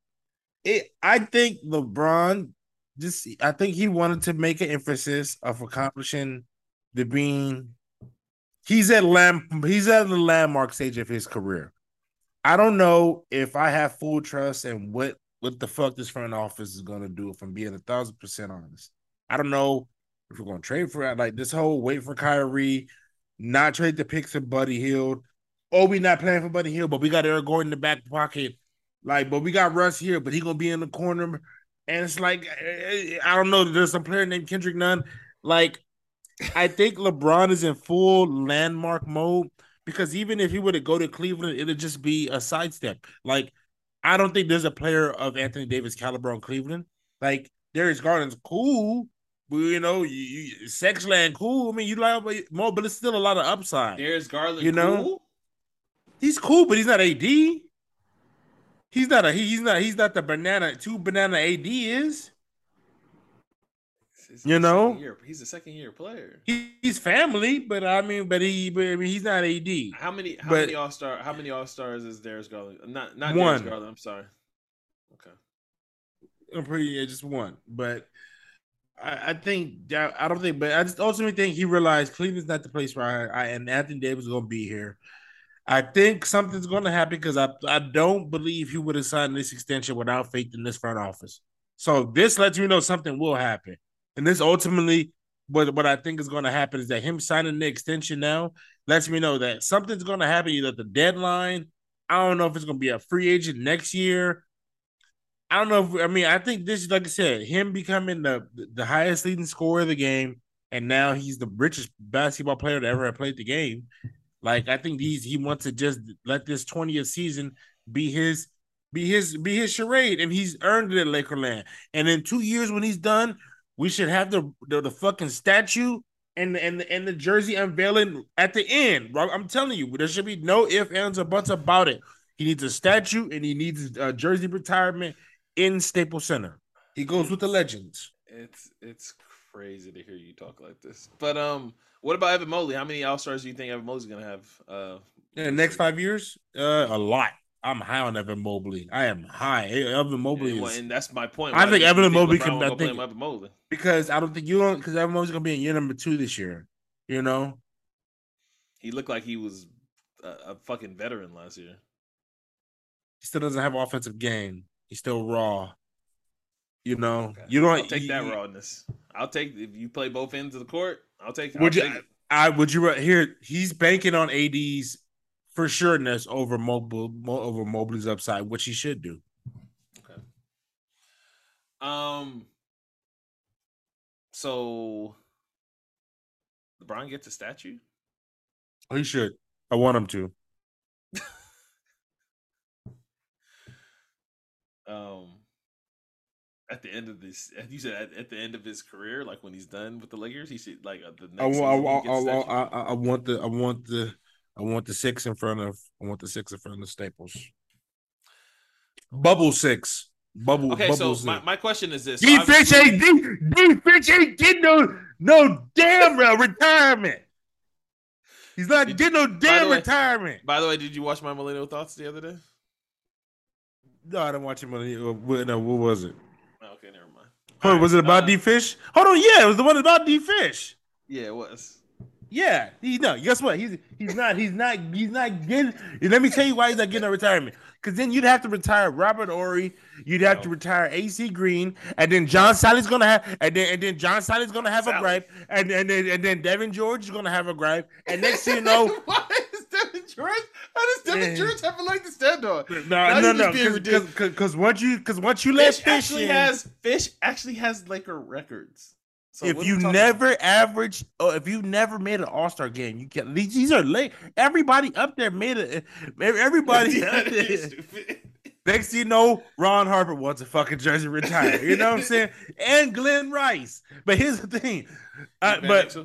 it I think LeBron just I think he wanted to make an emphasis of accomplishing the being he's at lamb he's at the landmark stage of his career. I don't know if I have full trust in what what the fuck this front office is gonna do. If I'm being a thousand percent honest, I don't know if we're gonna trade for like this whole wait for Kyrie, not trade the picks for Buddy Hield. Oh, we not playing for Buddy Hield, but we got Eric Gordon in the back pocket. Like, but we got Russ here, but he gonna be in the corner. And it's like eh, I don't know. There's some player named Kendrick Nunn. Like, I think LeBron is in full landmark mode because even if he were to go to Cleveland, it'd just be a sidestep. Like, I don't think there's a player of Anthony Davis caliber in Cleveland. Like, Darius Garland's cool, but you know, you, you Sexland cool. I mean, you like more, but it's still a lot of upside. Darius Garland, You know? cool? He's cool, but he's not AD. He's not a he- he's not he's not the banana two banana AD is. He's You know? year, he's a second year player. He, he's family, but I mean, but he but I mean, he's not AD. How many? How But- many All Star? How many All Stars is Darius Garland? Not not One. Darius Garland. I'm sorry. Okay. I'm pretty yeah, just one, but I, I think I don't think, but I just ultimately think he realized Cleveland's not the place where I, I and Anthony Davis is going to be here. I think something's going to happen because I I don't believe he would have signed this extension without faith in this front office. So this lets me know something will happen, and this ultimately. What, what I think is going to happen is that him signing the extension now lets me know that something's going to happen either the deadline. I don't know if it's going to be a free agent next year. I don't know if I mean I think this is like I said, him becoming the the highest leading scorer of the game, and now he's the richest basketball player to ever have played the game. Like I think he's he wants to just let this 20th season be his be his be his charade, and he's earned it at Lakerland. And in two years when he's done, we should have the the, the fucking statue and and the, and the jersey unveiling at the end. I'm telling you, there should be no ifs, ands, or buts about it. He needs a statue and he needs a jersey retirement in Staples Center. He goes with the legends. It's it's crazy to hear you talk like this. But um, what about Evan Mobley? How many All Stars do you think Evan Mobley's gonna have? Uh, In the next five years, uh, a lot. I'm high on Evan Mobley. I am high. Evan Mobley and, is and that's my point. I think you Evan Mobley can- I think- Evan Mobley. because I don't think you don't because Evan Mobley's gonna be in year number two this year. You know, He looked like he was a, a fucking veteran last year. he still doesn't have offensive game. He's still raw. You know, Okay. you don't I'll take that rawness. I'll take if you play both ends of the court. I'll take. I'll Would you? take. I would you here? He's banking on AD's for sureness over mobile over Mobley's upside, which he should do. Okay. Um. So, LeBron gets a statue. He should. I want him to. Um. At the end of this, you said at, at the end of his career, like when he's done with the Lakers, he should like uh, the next. I, wa- season, I, he gets I, a. I, I- I want the I want the I want the six in front of I want the six in front of the Staples. Bubble six. Bubble. Okay, bubble so my, six. my question is this: D so Finch ain't D, D Fish ain't getting no no damn retirement. He's not Did- getting no damn way- retirement. By the way, did you watch my millennial thoughts the other day? No, I didn't watch him. on the- uh, what- No, what was it? Okay, never mind. Hold was it about uh, D Fish? Hold on, yeah, it was the one about D Fish. Yeah, it was. Yeah, he no. Guess what? He's he's not he's not he's not getting. Let me tell you why he's not getting a retirement. Because then you'd have to retire Robert Horry, you'd have to retire AC Green, and then John Salley's gonna have, and then and then John Salley's gonna have a gripe, and and then and then Devean George is gonna have a gripe, and next thing you know, why is Devean George? How does Devin Yeah. George have a leg to stand on? no Now no no, because once you because once you let Fish Fish actually in, has Fish actually has Laker records. So if you never averaged, oh, if you never made an All Star game, you can. These, these are late. Everybody up there made it. Everybody. Up there. Next you know, Ron Harper wants a fucking jersey retired. You know what I'm saying? And Glen Rice. But here's the thing. Uh, but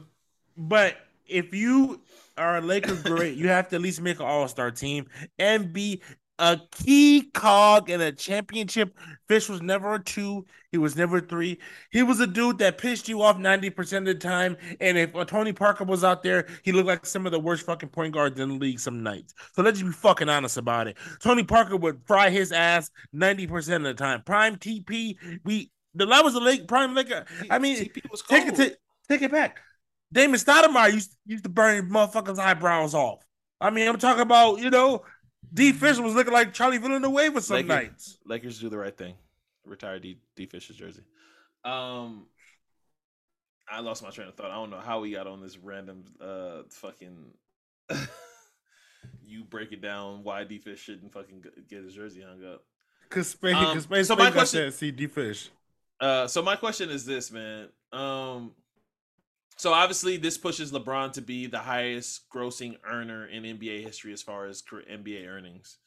but if you are a Lakers great, you have to at least make an All Star team and be a key cog in a championship. Fish was never a two. He was never three. He was a dude that pissed you off 90% of the time. And if uh, Tony Parker was out there, he looked like some of the worst fucking point guards in the league some nights. So let's just be fucking honest about it. Tony Parker would fry his ass 90% of the time. Prime TP, we the that was the lake prime Laker. I mean, TP was take it take it back. Damon Stoudemire used used to burn motherfuckers' eyebrows off. I mean, I'm talking about you know, D Fish was looking like Charlie Villanueva some Laker- nights. Lakers do the right thing. Retire D, D Fish's jersey. Um, I lost my train of thought. I don't know how we got on this random uh fucking. you break it down why D Fish shouldn't fucking get his jersey hung up. Cause Space, Um, cause Space, so my question- that see D Fish. Uh, so my question is this, man. Um, so obviously this pushes LeBron to be the highest grossing earner in NBA history as far as NBA earnings,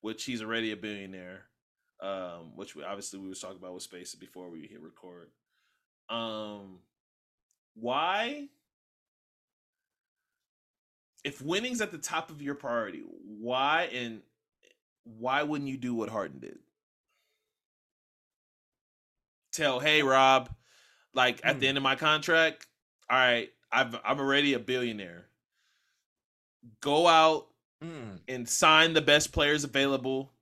which he's already a billionaire. Um, which we, obviously we was talking about with Space before we hit record. Um, why? If winning's at the top of your priority, why and why wouldn't you do what Harden did? Tell, hey Rob, like at the Hmm. end of my contract, all right, I've I'm already a billionaire. Go out Mm. and sign the best players available,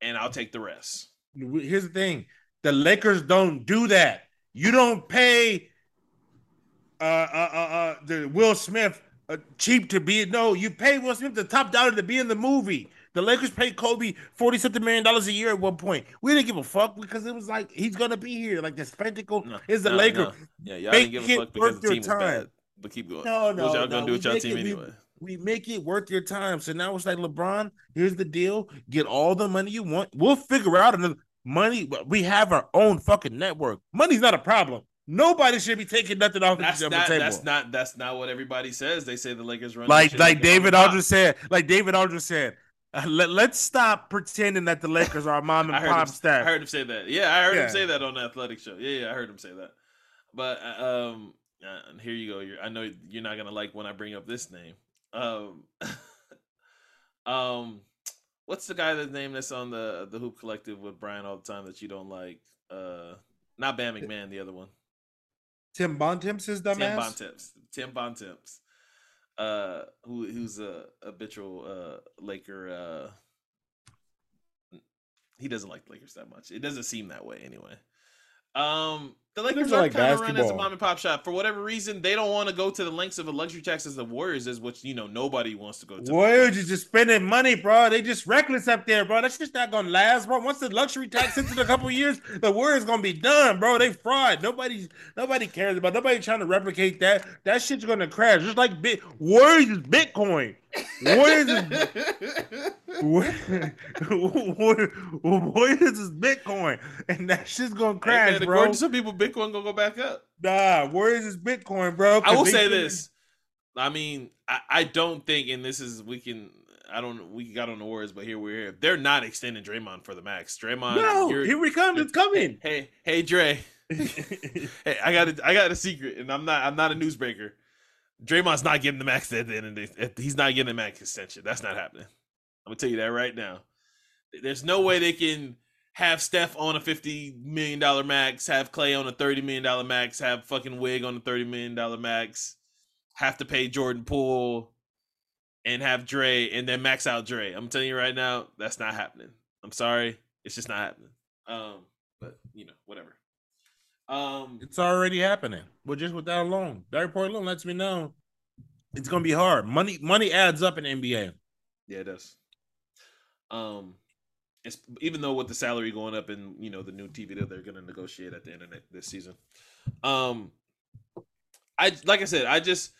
and I'll take the rest. Here's the thing: the Lakers don't do that. You don't pay uh uh uh, uh the Will Smith uh, cheap to be no. You pay Will Smith the top dollar to be in the movie. The Lakers paid Kobe forty something million dollars a year at one point. We didn't give a fuck because it was like he's gonna be here. Like the spectacle No, is the no, Laker. no. Yeah, y'all Make didn't give a fuck because the team was bad. But keep going. No, no, what y'all no, gonna do with we y'all make team it- we- anyway? We make it worth your time. So now it's like LeBron. Here's the deal: get all the money you want. We'll figure out another money. We have our own fucking network. Money's not a problem. Nobody should be taking nothing off That's the not. table. That's not. That's not what everybody says. They say the Lakers run like like David. Aldridge said. Like David Aldridge said. Uh, let, let's stop pretending that the Lakers are a mom and pop him, I heard him say that. Yeah, I heard Yeah. him say that on the athletic show. Yeah, yeah, I heard him say that. But uh, um, uh, here you go. You're, I know you're not gonna like when I bring up this name. Um, um, what's the guy that name that's on the the Hoop Collective with Brian all the time that you don't like? Uh, not Bam MacMahon, the other one. Tim Bontemps his dumbass. Tim Bontemps. Tim Bontemps. Uh, who who's a habitual uh Laker. Uh, he doesn't like the Lakers that much. It doesn't seem that way anyway. Um, The Lakers are like kind of run as a mom and pop shop. For whatever reason, they don't want to go to the lengths of a luxury tax as the Warriors is, which you know nobody wants to go to. Warriors is just spending money, bro. They just reckless up there, bro. That's just not gonna last, bro. Once the luxury tax hits in a couple years, the Warriors gonna be done, bro. They fraud. Nobody, nobody cares about. Nobody trying to replicate that. That shit's gonna crash. Just like Bit Warriors is Bitcoin. Warriors is Warriors, is Bitcoin, and that shit's gonna Hey, crash, man, bro. some people, Bitcoin gonna go back up. Nah, where is this Bitcoin, bro. I will say this. I mean, I, I don't think, and this is we can. I don't. We got on the words, but here we're here. They're not extending Draymond for the max. Draymond, No, here we come. It's coming. Hey, hey, Dre. hey, I got a, I got a secret, and I'm not I'm not a newsbreaker. Draymond's not getting the max at the end of the. He's not getting the max extension. That's not happening. I'm gonna tell you that right now. There's no way they can have Steph on a fifty million dollar max, have Clay on a thirty million dollar max, have fucking Wig on a thirty million dollar max, have to pay Jordan Poole, and have Dre, and then max out Dre. I'm telling you right now, that's not happening. I'm sorry, it's just not happening. Um, but you know, whatever. Um, It's already happening. But just with that alone, that report alone lets me know it's gonna be hard. Money, money adds up in NBA. Yeah, it does. Um, it's even though with the salary going up and you know the new TV that they're going to negotiate at the end of this season. Um, I like I said, I just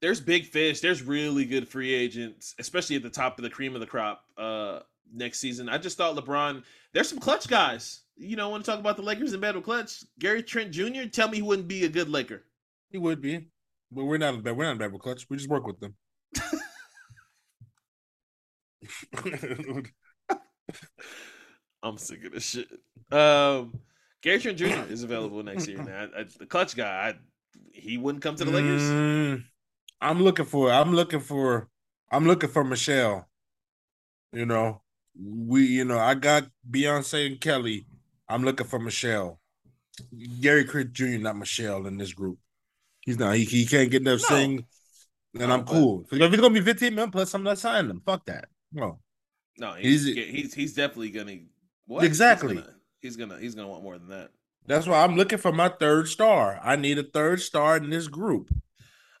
there's big fish. There's really good free agents, especially at the top of the cream of the crop. Uh, next season, I just thought LeBron. There's some clutch guys. You know, want to talk about the Lakers in battle clutch? Gary Trent Jr. Tell me he wouldn't be a good Laker. He would be, but we're not. We're not bad with clutch. We just work with them. I'm sick of this shit. Um, Gary Trent Jr. is available next year. Man, I, I, the clutch guy, I, he wouldn't come to the Lakers. Mm, I'm looking for. I'm looking for. I'm looking for Michelle. You know, we. You know, I got Beyonce and Kelly. I'm looking for Michelle. Gary Chris Jr. Not Michelle in this group. He's not. He, he can't get enough No. sing. And No, I'm but- cool. If it's gonna be 15 million plus, I'm not signing him. Fuck that. No. No, he's He's- he's, he's definitely gonna. What Exactly. He's gonna, he's gonna he's gonna want more than that. That's why I'm looking for my third star. I need a third star in this group.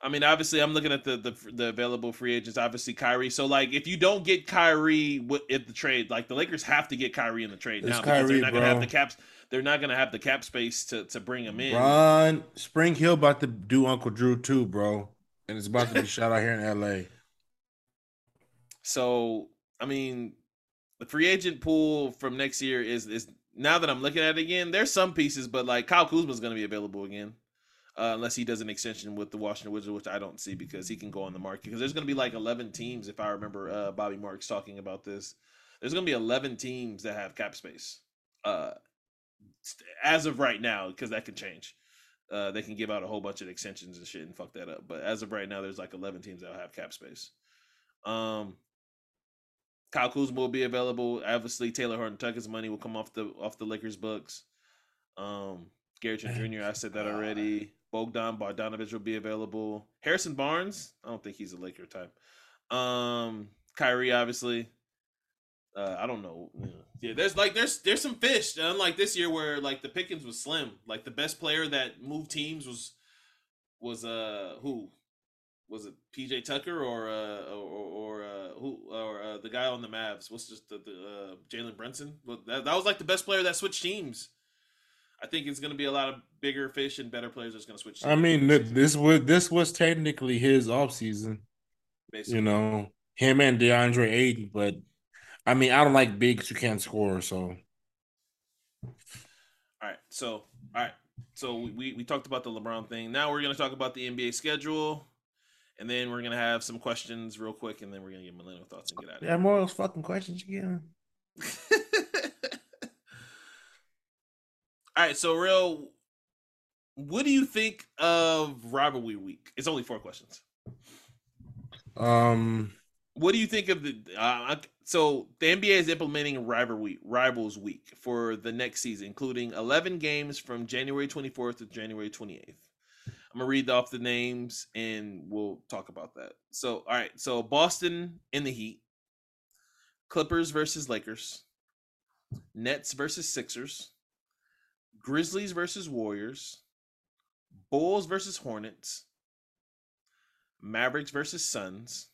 I mean, obviously, I'm looking at the the, the available free agents. Obviously, Kyrie. So, like, if you don't get Kyrie at the trade, like the Lakers have to get Kyrie in the trade It's now because Kyrie, they're not gonna have the caps. They're not gonna have the cap space to to bring him in. Ron Spring Hill about to do Uncle Drew too, bro. And it's about to be shot out here in LA. So, I mean, the free agent pool from next year is is now that I'm looking at it again. There's some pieces, but like Kyle Kuzma's going to be available again, uh, unless he does an extension with the Washington Wizards, which I don't see because he can go on the market. Because there's going to be like 11 teams, if I remember uh, Bobby Marks talking about this. There's going to be 11 teams that have cap space, uh, as of right now, because that can change. Uh, they can give out a whole bunch of extensions and shit and fuck that up. But as of right now, there's like 11 teams that have cap space. Um, Kyle Kuzma will be available. Obviously, Talen Horton-Tucker's money will come off the off the Lakers books. Um, Gary Jr. I said that already. Bogdan Bogdanovich will be available. Harrison Barnes, I don't think he's a Laker type. Um, Kyrie, obviously. Uh, I don't know. know. Yeah, there's like there's there's some fish. Unlike this year where like the pickings was slim. Like the best player that moved teams was was uh who was it PJ Tucker or uh or or uh, who or uh, the guy on the Mavs? What's just the, the uh, Jalen Brunson? Well, that, that was like the best player that switched teams. I think it's going to be a lot of bigger fish and better players that's going to switch. I mean, this th- this was this was technically his offseason, basically. you know, him and DeAndre Ayton, but I mean, I don't like bigs who can't score, so All right, so all right, so we we talked about the LeBron thing. Now we're going to talk about the NBA schedule, and then we're going to have some questions real quick, and then we're going to get millennial thoughts and get out of it. yeah, more of those fucking questions again. all right, so real, what do you think of rivalry week? It's only four questions. Um, What do you think of the? Uh, so the NBA is implementing rivalry rivals week for the next season, including 11 games from January 24th to January 28th. I'm gonna read off the names and we'll talk about that. So, all right. So Boston in the Heat, Clippers versus Lakers, Nets versus Sixers, Grizzlies versus Warriors, Bulls versus Hornets, Mavericks versus Suns,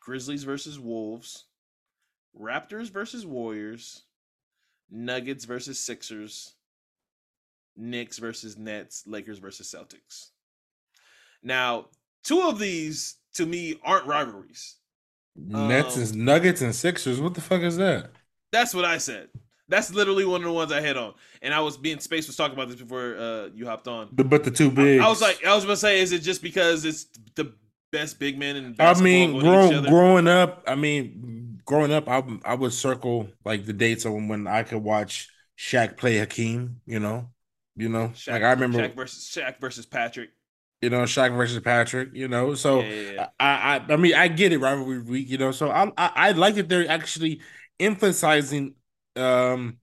Grizzlies versus Wolves, Raptors versus Warriors, Nuggets versus Sixers, Knicks versus Nets, Lakers versus Celtics. Now, two of these to me aren't rivalries. Nets Um, and Nuggets and Sixers. What the fuck is that? That's what I said. That's literally one of the ones I hit on. And I was being space was talking about this before uh, you hopped on. The, but the two big. I was like, I was gonna say, is it just because it's the best big men in I mean, going at each grow, growing up, I mean, growing up, I I would circle like the dates of when I could watch Shaq play Hakeem. You know, you know, Shaq, like I remember, Shaq versus Shaq versus Patrick. you know, Shaq versus Patrick. You know, so yeah, yeah, yeah. I, I I mean I get it rivalry week, you know. So I I, I like that they're actually emphasizing um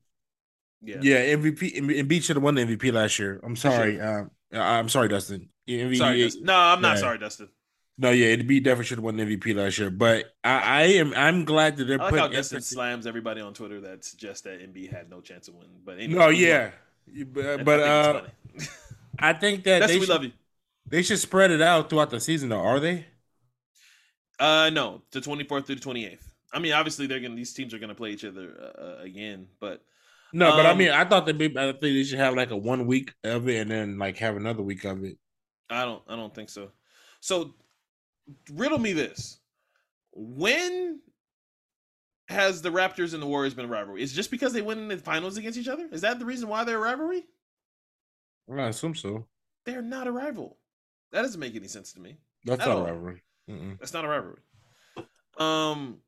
yeah. yeah, MVP Embiid should have won the MVP last year. I'm sorry. Um I'm sorry, Dustin. MVP, Sorry, Dustin. No, I'm not sorry, Dustin. No, yeah, Embiid definitely should have won the MVP last year. But I, I am I'm glad that they're I like how putting Dustin slams everybody on Twitter that suggests that Embiid had no chance of winning. But anyway, No, yeah. But, I- I but think uh. I think that Dustin, they we should, love you. they should spread it out throughout the season though, are they? Uh, no, the 24th through the 28th. I mean, obviously they're gonna these teams are gonna play each other uh, uh, again, but No, but I Um, mean I thought they I think they should have like a one week of it and then like have another week of it. I don't I don't think so. So riddle me this. When has the Raptors and the Warriors been a rivalry? Is it just because they win in the finals against each other? Is that the reason why they're a rivalry? I assume so. They're not a rival. That doesn't make any sense to me. That's not all. a rivalry. Mm-mm. That's not a rivalry. Um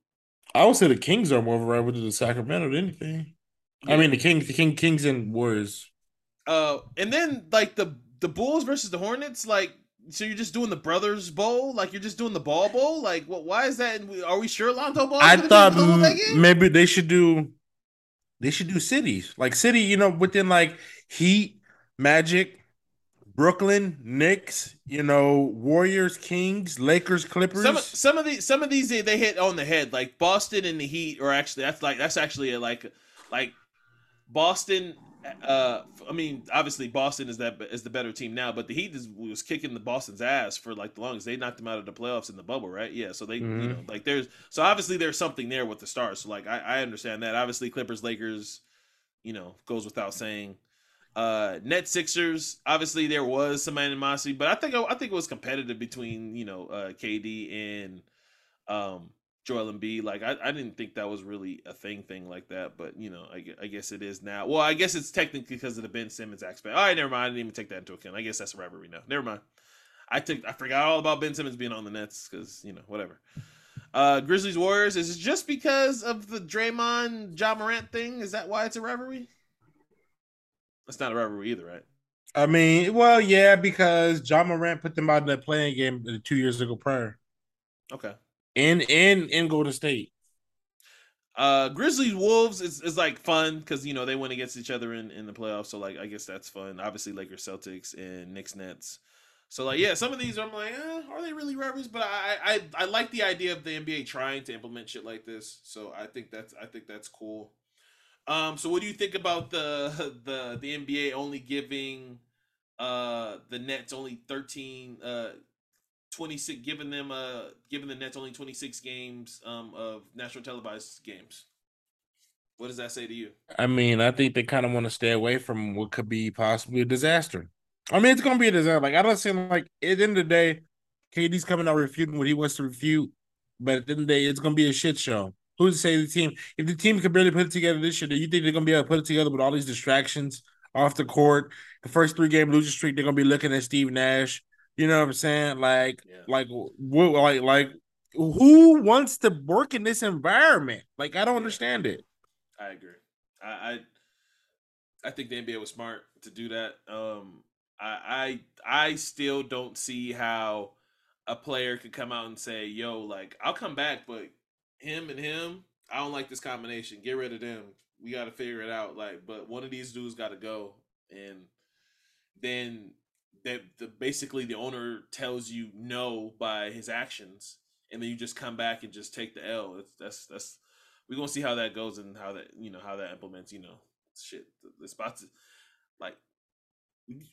I would say the Kings are more of a rival to the Sacramento than anything. I mean the Kings, the King, Kings and Warriors. uh and then like the the Bulls versus the Hornets, like so you're just doing the Brothers Bowl, like you're just doing the Ball Bowl, like what? Why is that? Are we sure Lonzo Ball? I thought maybe they should do, they should do cities like city. You know, within like Heat, Magic, Brooklyn, Knicks. You know, Warriors, Kings, Lakers, Clippers. Some some of these some of these they, they hit on the head. Like Boston and the Heat, or actually that's like that's actually a, like like Boston. Uh, I mean, obviously Boston is that is the better team now, but the Heat is, was kicking the Boston's ass for like the longest. They knocked them out of the playoffs in the bubble, right? Yeah, so they you Mhm. know like there's so obviously there's something there with the stars. So like I, I understand that. Obviously Clippers, Lakers, you know, goes without saying. Uh, Net Sixers, obviously there was some animosity, but I think I think it was competitive between you know uh, KD and um Joel Embiid. Like I, I didn't think that was really a thing thing like that, but you know I, I guess it is now. Well, I guess it's technically because of the Ben Simmons aspect. All right, never mind. I didn't even take that into account. I guess that's a rivalry now. Never mind. I took I forgot all about Ben Simmons being on the Nets because you know whatever. Uh, Grizzlies Warriors is it just because of the Draymond Ja Morant thing? Is that why it's a rivalry? That's not a rivalry either, right? I mean, well, yeah, because Ja Morant put them out in that playing game two years ago prior Okay. In in in Golden State. Uh, Grizzlies Wolves is, is like fun because you know they went against each other in, in the playoffs, so like I guess that's fun. Obviously, Lakers Celtics and Knicks Nets. So like yeah, some of these I'm like, eh, are they really rivalries? But I, I I like the idea of the NBA trying to implement shit like this. So I think that's I think that's cool. Um, so what do you think about the the the NBA only giving uh the Nets only 13 uh 26 giving them uh giving the Nets only 26 games um of national televised games. What does that say to you? I mean, I think they kind of want to stay away from what could be possibly a disaster. I mean, it's gonna be a disaster. Like I don't see like at the end of the day, KD's coming out refuting what he wants to refute, but at the end of the day, it's gonna be a shit show. Who's to say the team? If the team can barely put it together this year, do you think they're gonna be able to put it together with all these distractions off the court? The first three game losing streak, they're gonna be looking at Steve Nash. You know what I'm saying? Like, Yeah. like, what, like, like, who wants to work in this environment? Like, I don't understand it. I agree. I I, I think the NBA was smart to do that. Um I I I still don't see how a player could come out and say, "Yo, like I'll come back, but him and him, I don't like this combination. Get rid of them. We got to figure it out." Like, but one of these dudes got to go, and then that the basically the owner tells you no by his actions, and then you just come back and just take the L. It's, that's that's we're gonna see how that goes and how that you know how that implements. You know, shit. It's about to like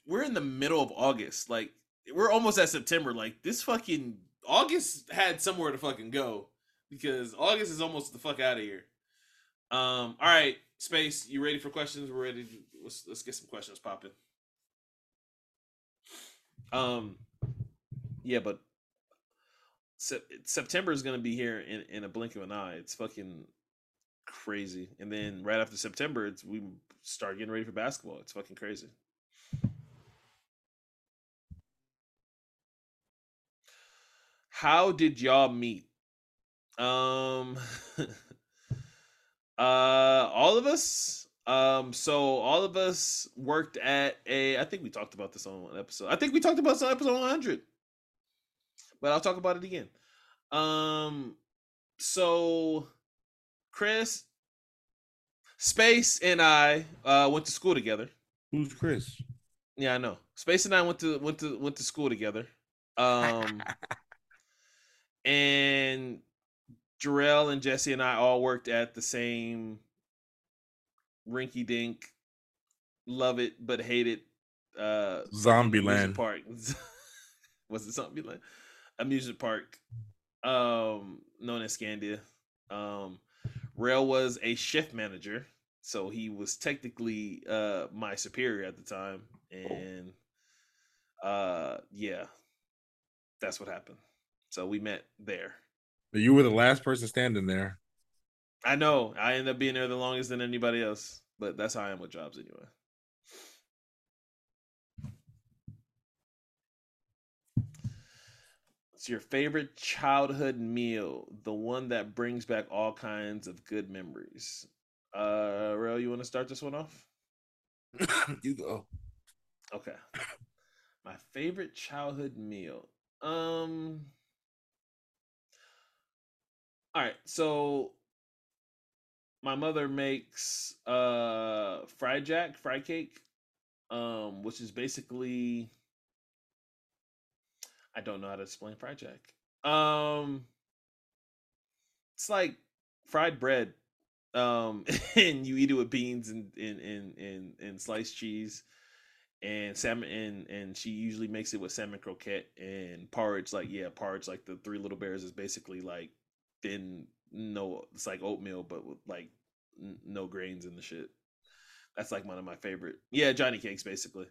we're in the middle of August. Like we're almost at September. Like this fucking August had somewhere to fucking go because August is almost the fuck out of here. Um. All right, space. You ready for questions? We're ready. To, let's let's get some questions popping. Um. Yeah, but Sep- September is gonna be here in, in a blink of an eye. It's fucking crazy. And then right after September, it's we start getting ready for basketball. It's fucking crazy. How did y'all meet? Um uh all of us um so all of us worked at a I think we talked about this on one episode. I think we talked about this on episode 100 but I'll talk about it again. Um, so Chris, Space, and I uh, went to school together. Who's Chris? Yeah, I know. Space and I went to went to went to school together. Um, and Jarrell and Jesse and I all worked at the same rinky dink, love it but hate it. Uh, Zombie land. park. Was it Zombie land? Amusement park, um, known as Scandia. Um, Rail was a shift manager, so he was technically uh my superior at the time, and uh, yeah, that's what happened. So we met there. But you were the last person standing there. I know I end up being there the longest than anybody else, but that's how I am with jobs anyway. What's your favorite childhood meal? The one that brings back all kinds of good memories. Uh, Rail, you want to start this one off? you go. Okay. My favorite childhood meal. Um All right, so my mother makes uh fried jack, fried cake, um which is basically I don't know how to explain fried jack. Um it's like fried bread. Um and you eat it with beans and and and and, and sliced cheese and salmon and and she usually makes it with salmon croquette and porridge like yeah porridge like the three little bears is basically like thin no it's like oatmeal but with like n- no grains in the shit that's like one of my favorite yeah johnny cakes basically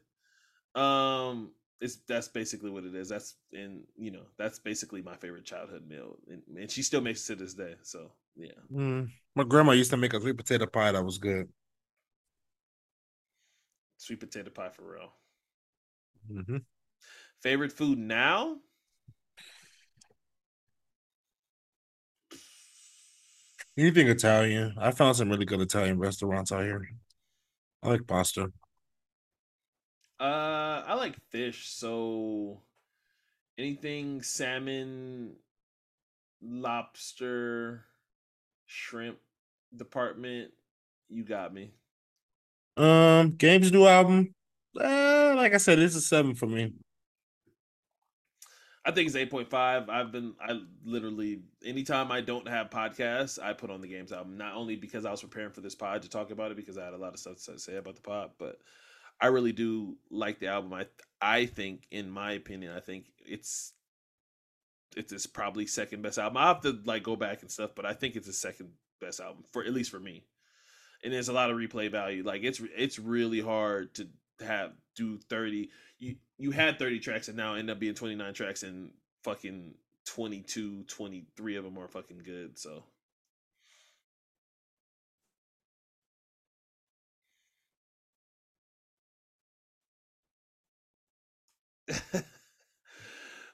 um it's that's basically what it is that's and you know that's basically my favorite childhood meal and, and she still makes it to this day so yeah Mm. My grandma used to make a sweet potato pie that was good. sweet potato pie for real Mm-hmm. favorite food now Anything Italian. I found some really good Italian restaurants out here. I like pasta. Uh, I like fish, so anything salmon, lobster, shrimp department, you got me. Um, Games new album. Uh, like I said, it's a seven for me. I think it's eight point five. I've been I literally anytime I don't have podcasts, I put on the games album. Not only because I was preparing for this pod to talk about it because I had a lot of stuff to say about the pod, but I really do like the album. I I think, in my opinion, I think it's it's probably second best album. I have to like go back and stuff, but I think it's the second best album for at least for me. And there's a lot of replay value. Like it's it's really hard to have do 30 you you had 30 tracks and now end up being 29 tracks and fucking 22 23 of them are fucking good so.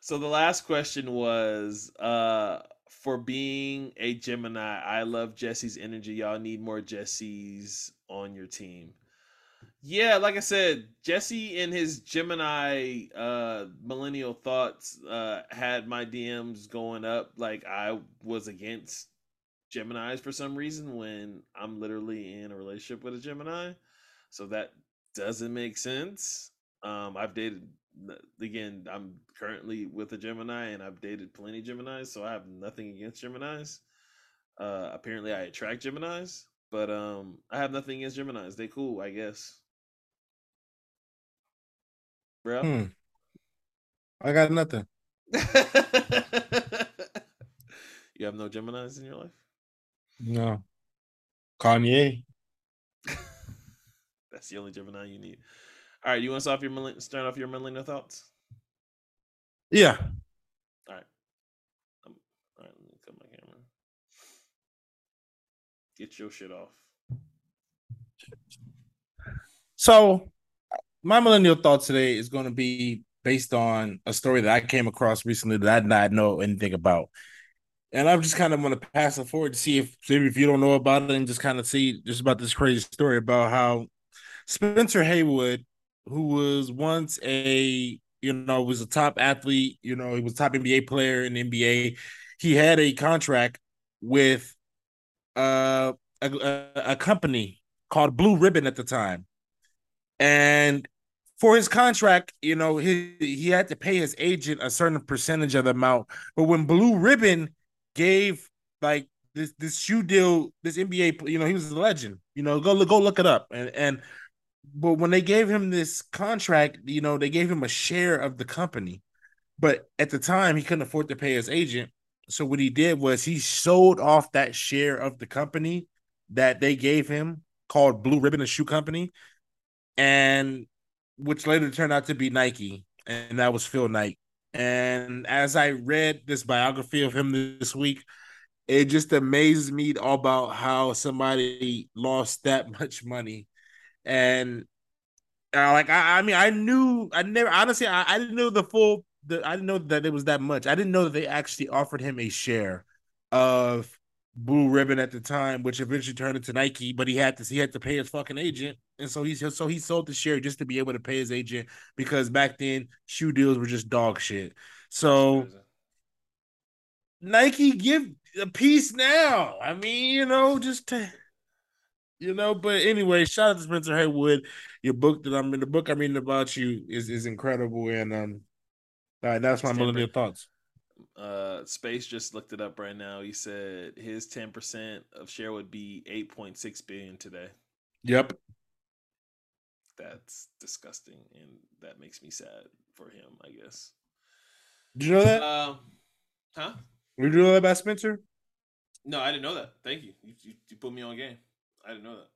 So the last question was uh for being a gemini i love jesse's energy. Y'all need more jesse's on your team yeah, like I said, Jesse and his Gemini uh millennial thoughts uh had my DMs going up like I was against Geminis for some reason when I'm literally in a relationship with a Gemini. So that doesn't make sense. Um I've dated again, I'm currently with a Gemini and I've dated plenty of Geminis, so I have nothing against Geminis. Uh apparently I attract Geminis, But um, I have nothing against Gemini's. They cool, I guess. Bro. Hmm. I got nothing. you have no Gemini's in your life? No. Kanye. That's the only Gemini you need. All right, you want to start off your start off your millennial thoughts? Yeah. All right. Um, all right, let me cut my camera. Get your shit off. So, my millennial thought today is going to be based on a story that I came across recently that I did not know anything about. And I'm just kind of going to pass it forward to see if maybe if you don't know about it and just kind of see just about this crazy story about how Spencer Haywood, who was once a you know was a top athlete, you know he was top NBA player in the NBA. He had a contract with uh, a, a, a company called Blue Ribbon at the time, and for his contract, you know, he he had to pay his agent a certain percentage of the amount. But when Blue Ribbon gave like this this shoe deal, this NBA, you know, he was a legend. You know, go look go look it up. And and but when they gave him this contract, you know, they gave him a share of the company. But at the time, he couldn't afford to pay his agent. So what he did was he sold off that share of the company that they gave him called Blue Ribbon and Shoe Company. And which later turned out to be Nike, and that was Phil Knight. And as I read this biography of him this week, it just amazes me all about how somebody lost that much money. And uh, like I, I mean, I knew I never honestly I, I didn't know the full the I didn't know that it was that much. I didn't know that they actually offered him a share of Blue Ribbon at the time, which eventually turned into Nike. But he had to he had to pay his fucking agent, and so he so he sold the share just to be able to pay his agent because back then shoe deals were just dog shit. So Nike give a piece now. I mean, you know, just to you know, but anyway, shout out to Spencer Haywood. Your book that I'm in the book I'm reading about you is is incredible. And um all right, that's my millennial thoughts. Uh, Space just looked it up right now. He said his ten percent of share would be eight point six billion today. Yep. That's disgusting, and that makes me sad for him. I guess. Did you know that? Um, huh? Did you know that about Spencer? No, I didn't know that. Thank you. You, you. you put me on game. I didn't know that.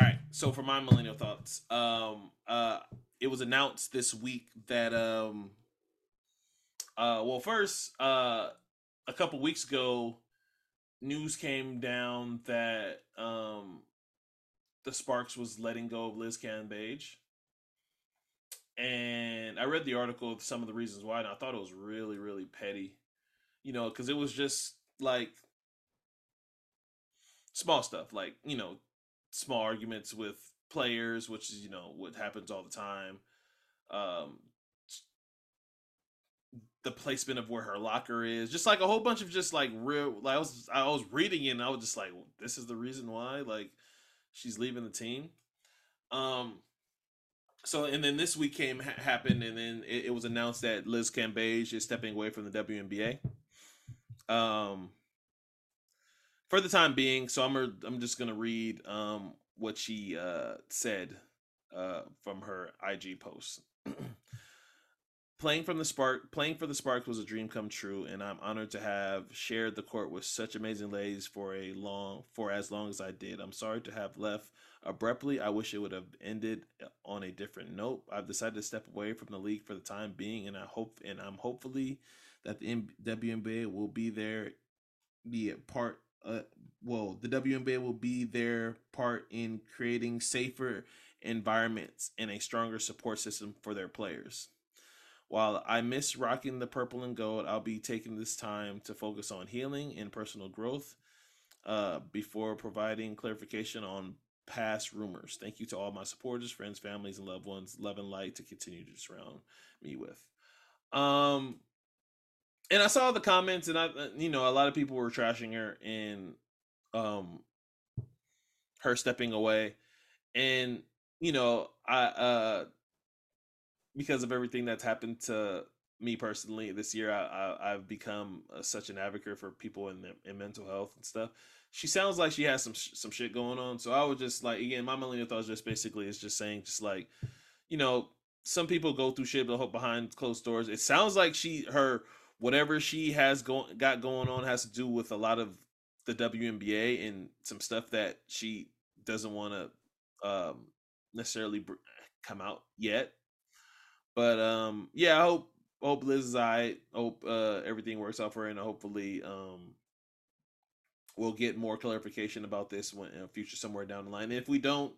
All right. So for my millennial thoughts, um, uh, it was announced this week that um, uh, well, first, uh, a couple weeks ago, news came down that um, the Sparks was letting go of Liz Cambage. And I read the article of some of the reasons why, and I thought it was really, really petty. You know, because it was just like small stuff, like you know, small arguments with players, which is you know what happens all the time. Um, the placement of where her locker is, just like a whole bunch of just like real. Like I was, I was reading it, and I was just like, this is the reason why, like, she's leaving the team. Um. So and then this week came ha- happened, and then it, it was announced that Liz Cambage is stepping away from the WNBA. Um. For the time being, so I'm I'm just gonna read um what she uh said uh from her IG post. playing from the spark playing for the sparks was a dream come true and i'm honored to have shared the court with such amazing ladies for a long for as long as i did. I'm sorry to have left abruptly. I wish it would have ended on a different note. I've decided to step away from the league for the time being and i hope and i'm hopefully that the WNBA will be there be a part uh well the WNBA will be their part in creating safer environments and a stronger support system for their players while I miss rocking the purple and gold, I'll be taking this time to focus on healing and personal growth uh, before providing clarification on past rumors. Thank you to all my supporters, friends, families, and loved ones. Love and light to continue to surround me with. Um, and I saw the comments, and I, you know, a lot of people were trashing her and um, her stepping away, and you know, I uh because of everything that's happened to me personally this year, I, I have become uh, such an advocate for people in in mental health and stuff. she sounds like she has some some shit going on. So I would just like again, my millennial thoughts just basically is just saying just like, you know, some people go through shit behind closed doors. It sounds like she her whatever she has going got going on has to do with a lot of the WNBA and some stuff that she doesn't want to um, necessarily br- come out yet. But um, yeah, I hope hope Liz is I hope uh, everything works out for her, and hopefully um, we'll get more clarification about this when in future somewhere down the line. And if we don't,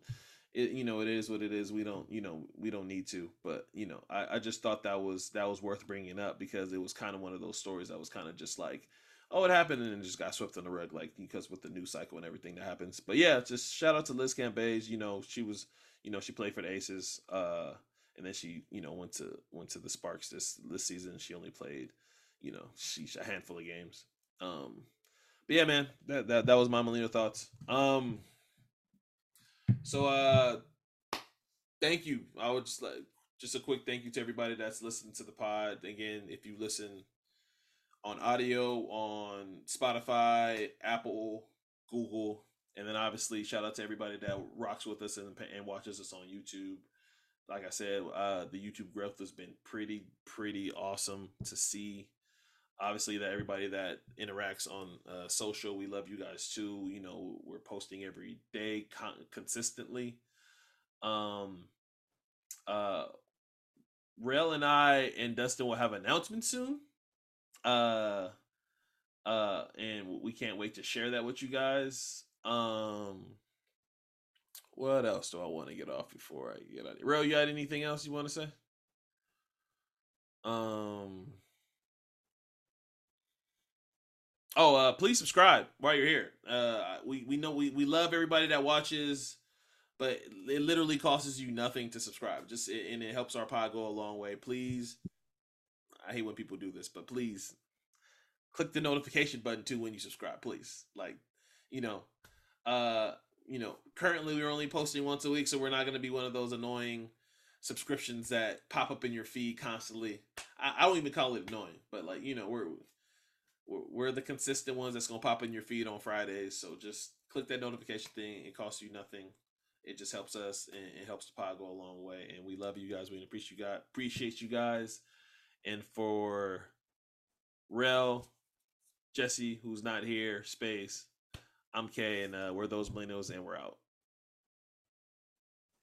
it you know it is what it is. We don't you know we don't need to. But you know I, I just thought that was that was worth bringing up because it was kind of one of those stories that was kind of just like oh, it happened and it just got swept on the rug, like because with the news cycle and everything that happens. But yeah, just shout out to Liz Cambage. You know, she was, you know, she played for the Aces, uh, and then she, you know, went to went to the Sparks this this season. She only played, you know, she a handful of games. Um, but yeah, man, that that that was my Molina thoughts. Um, so uh, thank you. I would just like just a quick thank you to everybody that's listening to the pod. Again, if you listen on audio on Spotify, Apple, Google, and then obviously shout out to everybody that rocks with us and, and watches us on YouTube. Like I said, uh, the YouTube growth has been pretty pretty awesome to see. Obviously, that everybody that interacts on uh, social, we love you guys too. You know, we're posting every day con- consistently. Um, uh, Rel and I and Dustin will have announcements soon uh uh and we can't wait to share that with you guys um what else do i want to get off before i get out Rel you got anything else you want to say? Um. Oh uh please subscribe while you're here. Uh we we know we, we love everybody that watches but it literally costs you nothing to subscribe. Just and it helps our pod go a long way. Please I hate when people do this, but please click the notification button too when you subscribe, please. Like, you know, uh, you know, currently we're only posting once a week, so we're not going to be one of those annoying subscriptions that pop up in your feed constantly. I, I don't even call it annoying, but like, you know, we're we're, the consistent ones that's going to pop in your feed on Fridays. So just click that notification thing. It costs you nothing. It just helps us and it helps the pod go a long way. And we love you guys. We appreciate you guys. Appreciate you guys. And for Rel, Jesse, who's not here, Space, I'm Kay, and uh, we're those millennials, and we're out.